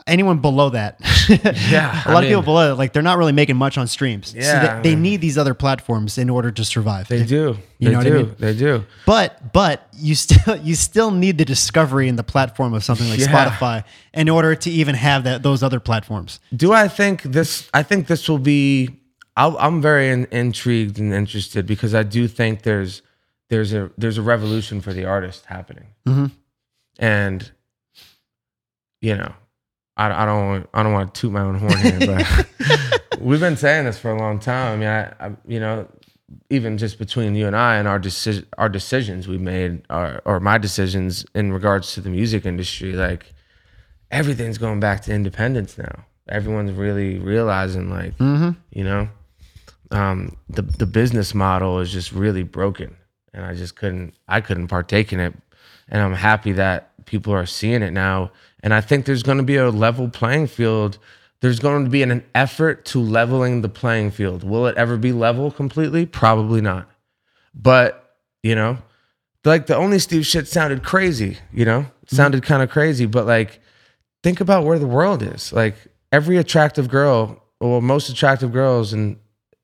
anyone below that, Yeah, a lot of mean- people below that, like they're not really making much on streams. Yeah, so I they, they need these other platforms in order to survive. They do. You they know what I do. mean? They do. But but you still you still need the discovery in the platform of something like Yeah. Spotify in order to even have that those other platforms. Do I think this? I think this will be. I'll, I'm very in, intrigued and interested because I do think there's there's a there's a revolution for the artist happening, Mhm. and you know, I, I don't want, I don't want to toot my own horn here, but we've been saying this for a long time. I mean, I, I you know, even just between you and I and our decision our decisions we made, or, or my decisions in regards to the music industry, like everything's going back to independence now. Everyone's really realizing, like, you know, um, the the business model is just really broken, and I just couldn't I couldn't partake in it, and I'm happy that people are seeing it now, and I think there's going to be a level playing field. There's going to be an, an effort to leveling the playing field. Will it ever be level completely? Probably not. But you know, like the only Steve shit sounded crazy. You know, It sounded kind of crazy, but like think about where the world is. Like every attractive girl, or most attractive girls in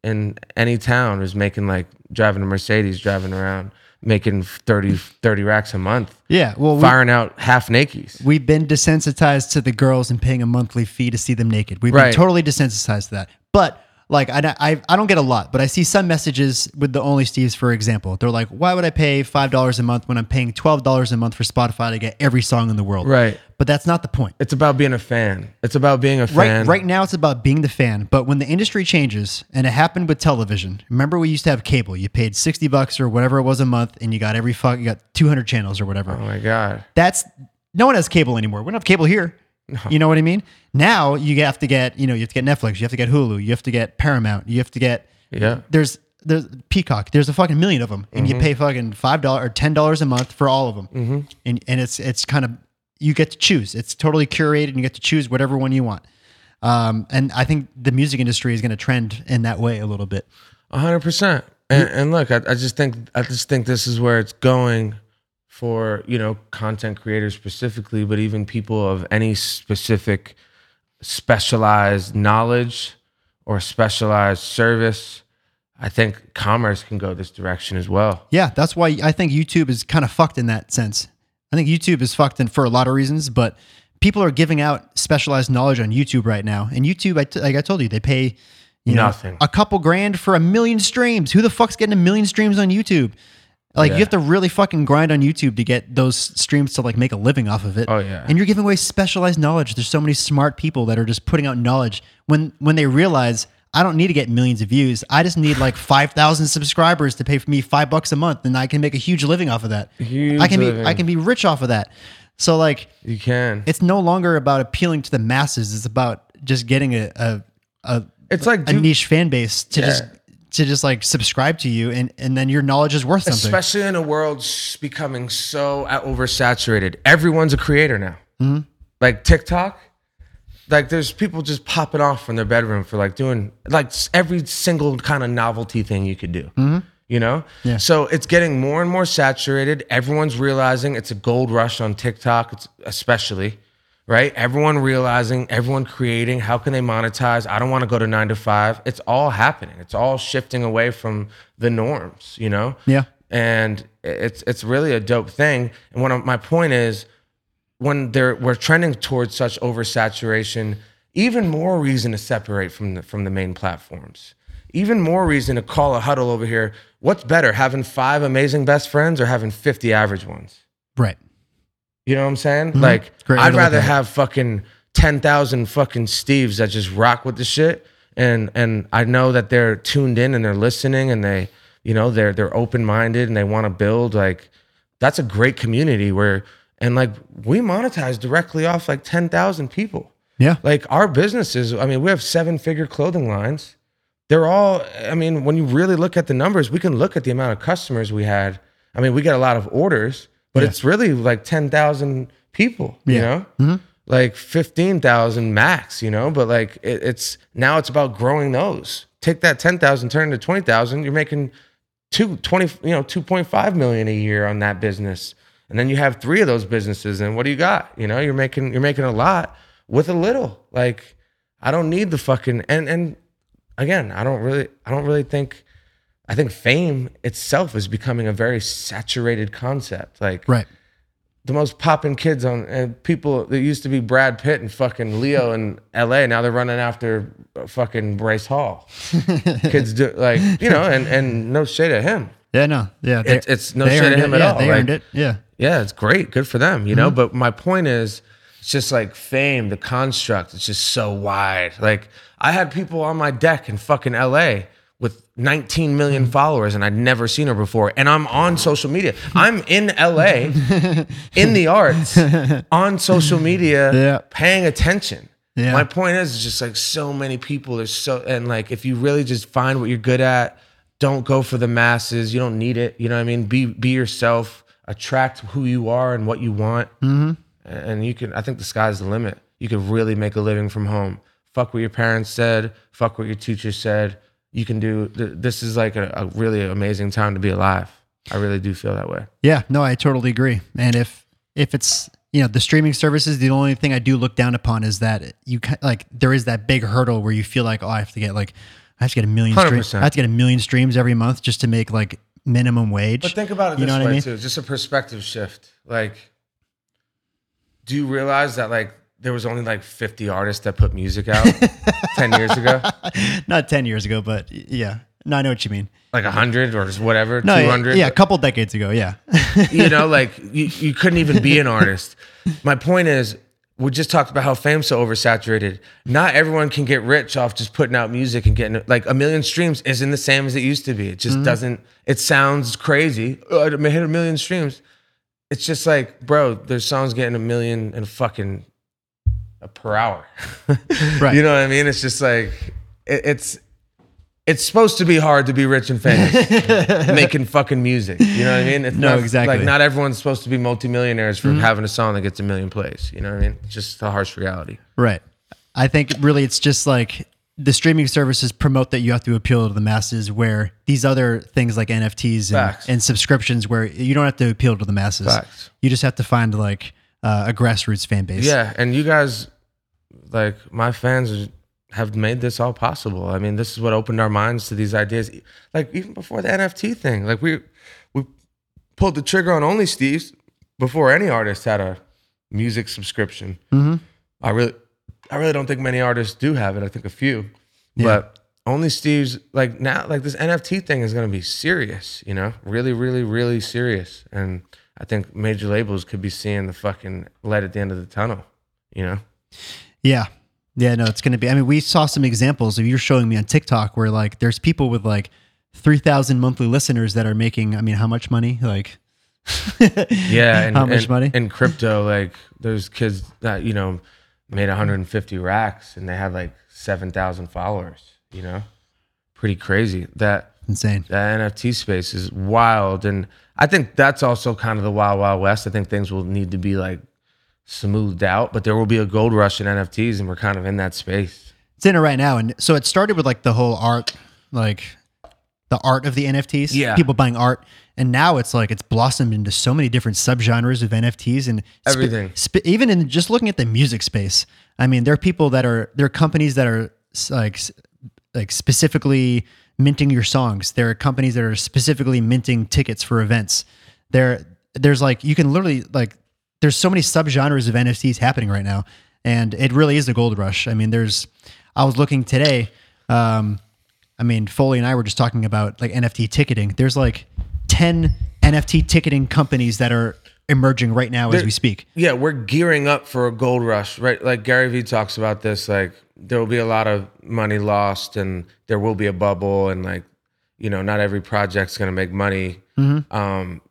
in any town is making like driving a Mercedes, driving around, making 30, 30 racks a month, Yeah, well, we, firing out half nakies. we've been desensitized to the girls and paying a monthly fee to see them naked. We've Right. been totally desensitized to that. But like I, I, I don't get a lot, but I see some messages with the Only Steves, for example. They're like, "Why would I pay five dollars a month when I'm paying twelve dollars a month for Spotify to get every song in the world?" Right. But that's not the point. It's about being a fan. It's about being a fan. Right, right now it's about being the fan. But when the industry changes, and it happened with television, remember we used to have cable. You paid sixty bucks or whatever it was a month, and you got every fuck, you got two hundred channels or whatever. Oh my god. That's no one has cable anymore. We don't have cable here. You know what I mean? Now you have to get, you know, you have to get Netflix, you have to get Hulu, you have to get Paramount, you have to get Yeah. there's there's Peacock. There's a fucking million of them, and you pay fucking five dollars or ten dollars a month for all of them. Mm-hmm. And and it's it's kind of you get to choose. It's totally curated, and you get to choose whatever one you want. Um, and I think the music industry is going to trend in that way a little bit. A hundred percent. And and look, I, I just think I just think this is where it's going for, you know, content creators specifically, but even people of any specific specialized knowledge or specialized service. I think commerce can go this direction as well. Yeah, that's why I think YouTube is kind of fucked in that sense. I think YouTube is fucked in for a lot of reasons, but people are giving out specialized knowledge on YouTube right now. And YouTube, I t- like I told you, they pay you know, Nothing. a couple grand for a million streams. Who the fuck's getting a million streams on YouTube? Like Yeah. you have to really fucking grind on YouTube to get those streams to like make a living off of it. Oh, yeah. And you're giving away specialized knowledge. There's so many smart people that are just putting out knowledge when when they realize I don't need to get millions of views. I just need like 5,000 subscribers to pay for me 5 bucks a month and I can make a huge living off of that. Huge I can living. be I can be rich off of that. So like You can. it's no longer about appealing to the masses. It's about just getting a a a, It's like a dude, niche fan base to Yeah. just to just like subscribe to you and and then your knowledge is worth something. especially in a world becoming so oversaturated. Everyone's a creator now. Mm-hmm. Like TikTok, like there's people just popping off from their bedroom for like doing like every single kind of novelty thing you could do. You know, Mm-hmm. Yeah. So it's getting more and more saturated. Everyone's realizing it's a gold rush on TikTok, it's especially right. Everyone realizing, everyone creating. How can they monetize? I don't want to go to nine to five. It's all happening. It's all shifting away from the norms. You know yeah. and it's it's really a dope thing. And one of my point is when they're we're trending towards such oversaturation, even more reason to separate from the from the main platforms. Even more reason to call a huddle over here. What's better, having five amazing best friends or having 50 average ones? Right. You know what I'm saying? Like, Great way I'd rather have fucking 10,000 fucking Steves that just rock with the shit. And, and I know that they're tuned in and they're listening and they, you know, they're, they're open-minded and they want to build like, that's a great community where, and like we monetize directly off like 10,000 people. Yeah. Like our businesses, I mean, we have seven figure clothing lines. They're all, I mean, when you really look at the numbers, we can look at the amount of customers we had. I mean, we get a lot of orders, but Yeah. it's really like 10,000 people, you Yeah. know? Mm-hmm. Like 15,000 max, you know? But like it, it's now it's about growing those. Take that 10,000, turn it to 20,000, you're making two, 20, you know, 2.5 million a year on that business. And then you have three of those businesses and what do you got? You know, you're making you're making a lot with a little. Like I don't need the fucking and and again, I don't really I don't really think I think fame itself is becoming a very saturated concept. Like Right. the most popping kids on and people that used to be Brad Pitt and fucking Leo in LA now they're running after uh, fucking Bryce Hall. kids do like, you know, and and no shade at him. Yeah, no. Yeah. they- It's it's no shade at him it. at yeah, all. They Like, earned it. Yeah. yeah, it's great. Good for them, you know? But my point is, it's just like fame, the construct, it's just so wide. Like, I had people on my deck in fucking LA 19 million followers and I'd never seen her before. And I'm on social media. I'm in LA, in the arts, on social media, Yeah. paying attention. Yeah. My point is, it's just like so many people. are so, and like, if you really just find what you're good at, don't go for the masses. You don't need it. You know what I mean? Be be yourself. Attract who you are and what you want. Mm-hmm. And you can. I think the sky's the limit. You could really make a living from home. Fuck what your parents said. Fuck what your teacher said. You can do. th- This is like a, a really amazing time to be alive. I really do feel that way. Yeah, no, I totally agree. And if if it's you know the streaming services, the only thing I do look down upon is that you like there is that big hurdle where you feel like oh I have to get like I have to get a million streams. I have to get a million streams every month just to make like minimum wage. But think about it You this know what I way mean? too. Just a perspective shift. Like, do you realize that like there was only like 50 artists that put music out 10 years ago? Not ten years ago, but yeah, no, I know what you mean. Like 100 or whatever, No, 200? yeah, a couple decades ago, yeah, you know, like you, you couldn't even be an artist. My point is, we just talked about how fame's so oversaturated. Not everyone can get rich off just putting out music and getting like a million streams isn't the same as it used to be. It just mm-hmm. doesn't. It sounds crazy. Oh, I hit a million streams. It's just like, bro, there's songs getting a million and fucking per hour. Right. You know what I mean? It's just like it, it's it's supposed to be hard to be rich and famous making fucking music. You know what I mean? It's No, not, exactly. Like not everyone's supposed to be multimillionaires Mm-hmm. for having a song that gets a million plays. You know what I mean? It's just the harsh reality. right. I think really it's just like the streaming services promote that you have to appeal to the masses, where these other things like NFTs and, and subscriptions, where you don't have to appeal to the masses. Facts. You just have to find like uh, a grassroots fan base. Yeah, and you guys, like my fans, have made this all possible. I mean, this is what opened our minds to these ideas. Like even before the NFT thing, like we we pulled the trigger on Only Steve's before any artist had a music subscription. Mhm. I really, I really don't think many artists do have it. I think a few, Yeah. but Only Steve's like now, like this NFT thing is going to be serious. You know, really, really, really serious. And I think major labels could be seeing the fucking light at the end of the tunnel. You know. Yeah. Yeah, no, it's going to be. I mean, we saw some examples of you're showing me on TikTok where like there's people with like 3,000 monthly listeners that are making, I mean, how much money? Like, Yeah, and, how much and- money? in crypto? Like, there's kids that you know made 150 racks and they had like 7,000 followers. You know, pretty crazy. That Insane. That NFT space is wild, and I think that's also kind of the wild wild west. I think things will need to be like smoothed out, but there will be a gold rush in NFTs, and we're kind of in that space. It's in it right now. And so it started with like the whole art, like the art of the NFTs. Yeah. People buying art. And now it's like it's blossomed into so many different subgenres of NFTs and spe- Everything. spe- even in just looking at the music space. I mean, there are people that are there are companies that are like like specifically minting your songs. There are companies that are specifically minting tickets for events. There there's like you can literally like there's so many subgenres of NFTs happening right now, and it really is the gold rush. I mean, there's I was looking today. Um, I mean, Foley and I were just talking about like NFT ticketing. There's like ten NFT ticketing companies that are emerging right now as we speak. yeah, we're gearing up for a gold rush, right? Like Gary Vee talks about this, like there will be a lot of money lost and there will be a bubble and like, you know, not every project's gonna make money. Um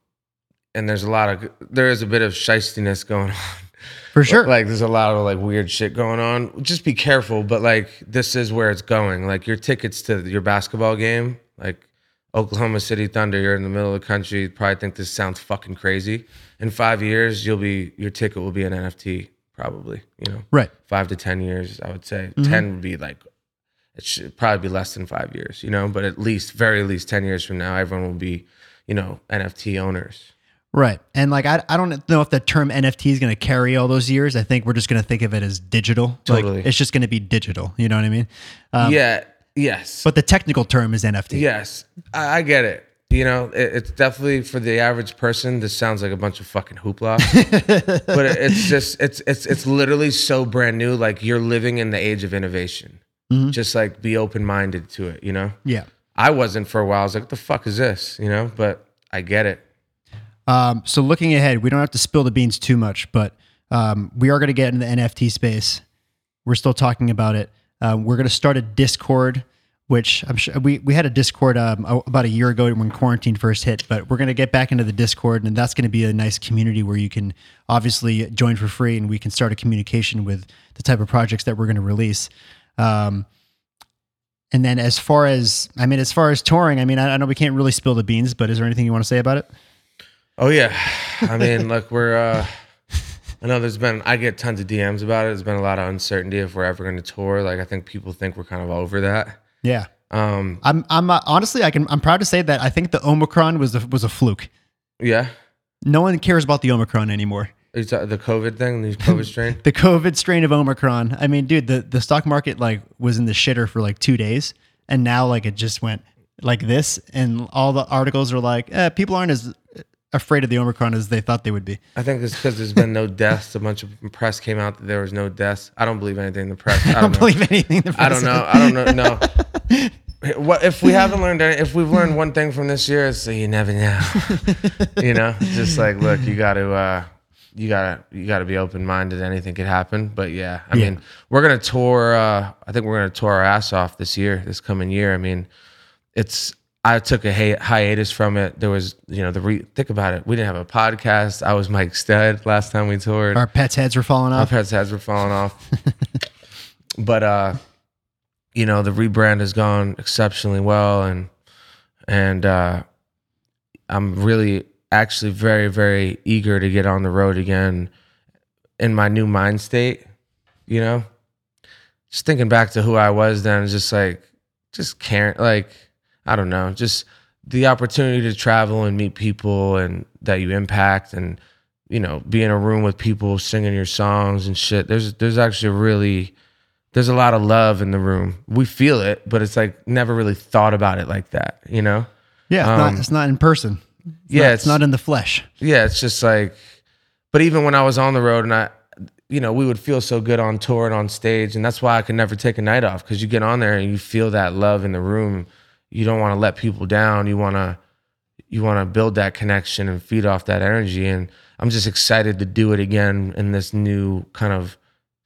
and there's a lot of there is a bit of shistiness going on. For sure. Like there's a lot of like weird shit going on. Just be careful, but like this is where it's going. Like your tickets to your basketball game, like Oklahoma City Thunder, you're in the middle of the country, you probably think this sounds fucking crazy. In five years, you'll be your ticket will be an NFT, probably. You know, right. five to ten years, I would say. Mm-hmm. Ten would be like it should probably be less than five years, you know, but at least very least ten years from now, everyone will be, you know, NFT owners. Right. And like I, I don't know if the term NFT is going to carry all those years. I think we're just going to think of it as digital. Totally. Like it's just going to be digital. You know what I mean? Um, yeah. Yes. But the technical term is NFT. Yes, I, I get it. You know, it, it's definitely for the average person. This sounds like a bunch of fucking hoopla, but it, it's just it's it's it's literally so brand new. Like you're living in the age of innovation. Just like be open minded to it. You know, Yeah. I wasn't for a while. I was like, what the fuck is this? You know, but I get it. Um, so looking ahead, we don't have to spill the beans too much, but um, we are going to get in the NFT space. We're still talking about it. Um, we're going to start a Discord, which I'm sure we, we had a Discord um, about a year ago when quarantine first hit, but we're going to get back into the Discord, and that's going to be a nice community where you can obviously join for free, and we can start a communication with the type of projects that we're going to release. Um, and then as far as I mean, as far as touring, I mean, I, I know we can't really spill the beans, but is there anything you want to say about it? Oh yeah, I mean, look, we're. uh I know there's been. I get tons of DMs about it. There's been a lot of uncertainty if we're ever going to tour. Like I think people think we're kind of over that. Yeah. Um, I'm I'm uh, honestly I can I'm proud to say that I think the Omicron was a, was a fluke. yeah. No one cares about the Omicron anymore. It's uh, the COVID thing, the COVID strain. The COVID strain of Omicron. I mean, dude, the the stock market like was in the shitter for like 2 days and now like it just went like this and all the articles are like, eh, people aren't as afraid of the Omicron as they thought they would be. I think it's because there's been no deaths. A bunch of press came out that there was no deaths. I don't believe anything in the press. I I don't, don't believe anything the I don't know. I don't know. No. What if we haven't learned? any- If we've learned one thing from this year, it's that you never know. you know, just like look, you got to, uh, you gotta, you gotta be open minded. Anything could happen. But yeah, I Yeah. mean, we're gonna tour. Uh, I think we're gonna tour our ass off this year, this coming year. I mean, it's. I took a hi- hiatus from it. There was, you know, the re- think about it. We didn't have a podcast. I was Mike Stud last time we toured. Our pets' heads were falling off. Our pets' heads were falling off. but uh, you know, the rebrand has gone exceptionally well and and uh I'm really actually very, very eager to get on the road again in my new mind state, you know? Just thinking back to who I was then, just like just caring like, I don't know, just the opportunity to travel and meet people and that you impact and you know, be in a room with people singing your songs and shit. There's there's actually really there's a lot of love in the room. We feel it, but it's like never really thought about it like that, you know? Yeah, it's, Um, not, it's not in person. It's yeah, not, it's- it's not in the flesh. Yeah, it's just like but even when I was on the road and I you know, we would feel so good on tour and on stage, and that's why I could never take a night off because you get on there and you feel that love in the room. You don't want to let people down. You want to you want to build that connection and feed off that energy. And I'm just excited to do it again in this new kind of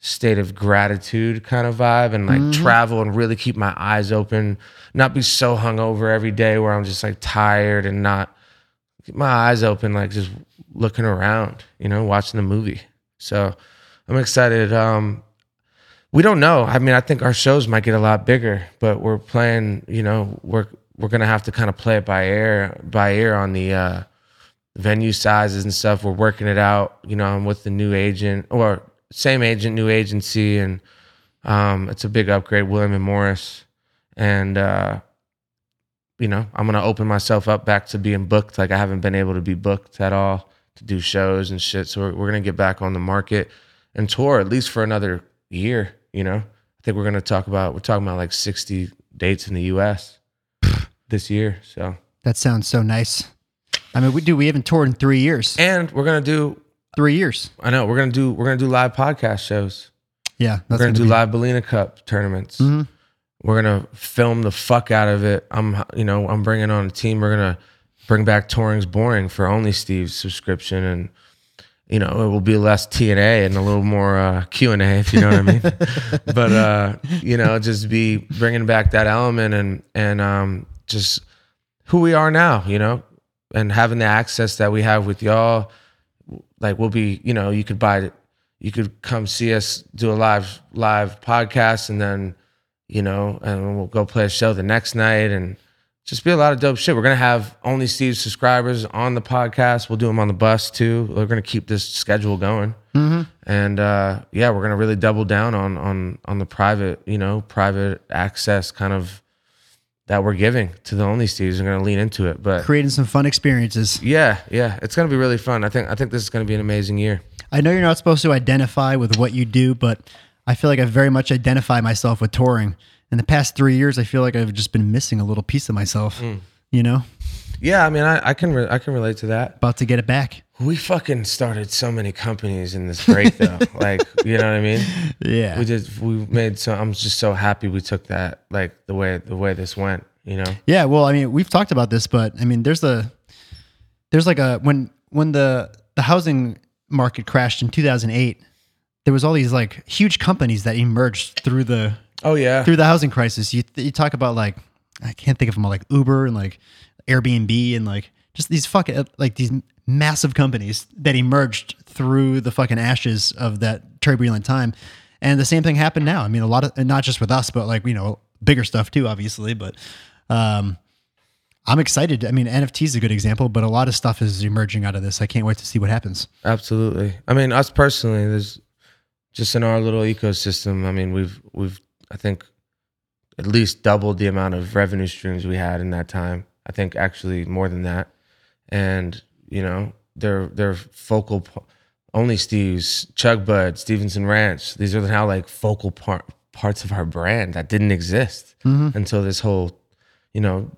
state of gratitude kind of vibe and like travel and really keep my eyes open, not be so hungover every day where I'm just like tired and not keep my eyes open, like just looking around, you know, watching the movie. So I'm excited. Um, we don't know. I mean, I think our shows might get a lot bigger, but we're playing. You know, we're we're gonna have to kind of play it by ear, by ear on the uh, venue sizes and stuff. We're working it out. You know, I'm with the new agent or same agent, new agency, and um, it's a big upgrade. William and Morris, and uh, you know, I'm gonna open myself up back to being booked. Like I haven't been able to be booked at all to do shows and shit. So we're, we're gonna get back on the market and tour at least for another year. You know, I think we're gonna talk about we're talking about like 60 dates in the U.S. this year. So That sounds so nice. I mean, we do. We haven't toured in three years. and we're gonna do. Three years. I know we're gonna do we're gonna do live podcast shows. Yeah, We're gonna, do be- live Bellina Cup tournaments. Mhm. We're gonna film the fuck out of it. I'm, you know, I'm bringing on a team. We're gonna bring back Touring's Boring for only Steve's subscription, and you know, it will be less T and A and a little more uh, Q and A, if you know what I mean. but uh, you know, just be bringing back that element and and um, just who we are now, you know, and having the access that we have with y'all. Like we'll be, you know, you could buy it you could come see us do a live live podcast and then you know and we'll go play a show the next night and just be a lot of dope shit. We're gonna have only steve subscribers on the podcast. We'll do them on the bus too. We're gonna keep this schedule going. And uh yeah we're gonna really double down on on on the private you know private access kind of that we're giving to the only steves we're gonna lean into it. But creating some fun experiences. yeah yeah. It's gonna be really fun. I think i think this is gonna be an amazing year. I know you're not supposed to identify with what you do, but I feel like I very much identify myself with touring. In the past three years, I feel like I've just been missing a little piece of myself. Mm. You know, yeah i mean i, I can re- i can relate to that about to get it back. We fucking started so many companies in this break though. like, you know what I mean? Yeah, We did we made so I'm just so happy we took that like the way the way this went, you know? Yeah, well, I mean, we've talked about this, but I mean, there's a there's like a when when the the housing market crashed in 2008, there was all these like huge companies that emerged through the Oh yeah. through the housing crisis. You you talk about like I can't think of them all, like Uber and like Airbnb and like just these fucking like these massive companies that emerged through the fucking ashes of that turbulent time. And the same thing happened now. I mean, a lot of not just with us, but like you know bigger stuff too, obviously. But um, I'm excited. I mean, NFT is a good example, but a lot of stuff is emerging out of this. I can't wait to see what happens. Absolutely. I mean, us personally, there's just in our little ecosystem, I mean, we've we've I think at least doubled the amount of revenue streams we had in that time. I think actually more than that. And, you know, they're they're focal p- only Steve's, Chug Bud, Stevenson Ranch. These are now like focal part parts of our brand that didn't exist mm-hmm. until this whole, you know,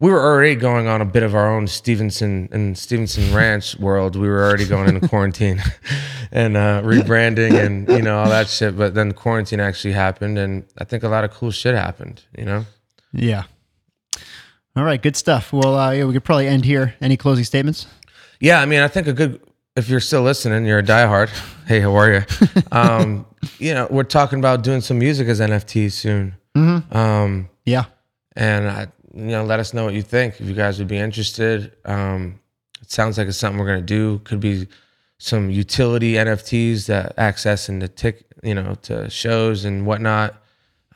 we were already going on a bit of our own Stevenson and Stevenson Ranch world. We were already going into quarantine and uh, rebranding and you know all that shit. But then quarantine actually happened, and I think a lot of cool shit happened. You know, Yeah. All right, good stuff. Well, uh, yeah, we could probably end here. Any closing statements? yeah. I mean, I think a good if you're still listening, you're a diehard. Hey, how are you? Um, you know, we're talking about doing some music as NFTs soon. Um, Yeah. and I, you know, let us know what you think. If you guys would be interested, um, it sounds like it's something we're gonna do. Could be some utility NFTs that access into tick, you know, to shows and whatnot.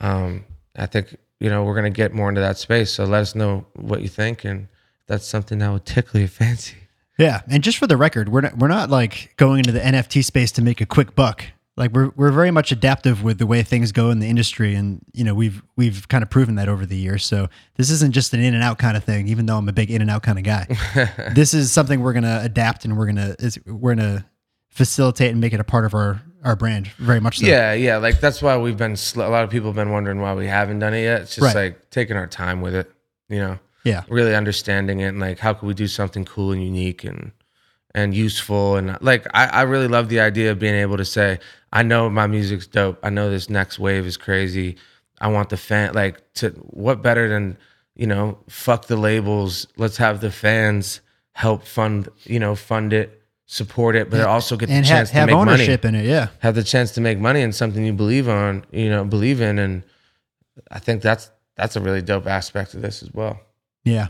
Um, I think you know we're gonna get more into that space. So let us know what you think, and that's something that would tickle your fancy. Yeah, and just for the record, we're not we're not like going into the NFT space to make a quick buck. Like we're we're very much adaptive with the way things go in the industry, and you know we've we've kind of proven that over the years. So this isn't just an in and out kind of thing. Even though I'm a big in and out kind of guy, this is something we're gonna adapt and we're gonna is we're gonna facilitate and make it a part of our our brand. Very much so. Yeah, yeah. Like that's why we've been. Sl- a lot of people have been wondering why we haven't done it yet. It's just Right. like taking our time with it. You know. yeah, really understanding it and like how could we do something cool and unique and and useful and like I, I really love the idea of being able to say i know my music's dope i know this next wave is crazy i want the fan like to what better than you know fuck the labels let's have the fans help fund you know fund it support it, but also get the and chance have, have to make ownership money. in it. Yeah. Have the chance to make money in something you believe on, you know, believe in, and I think that's that's a really dope aspect of this as well. Yeah.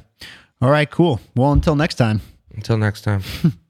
All right, cool. Well, until next time. Until next time.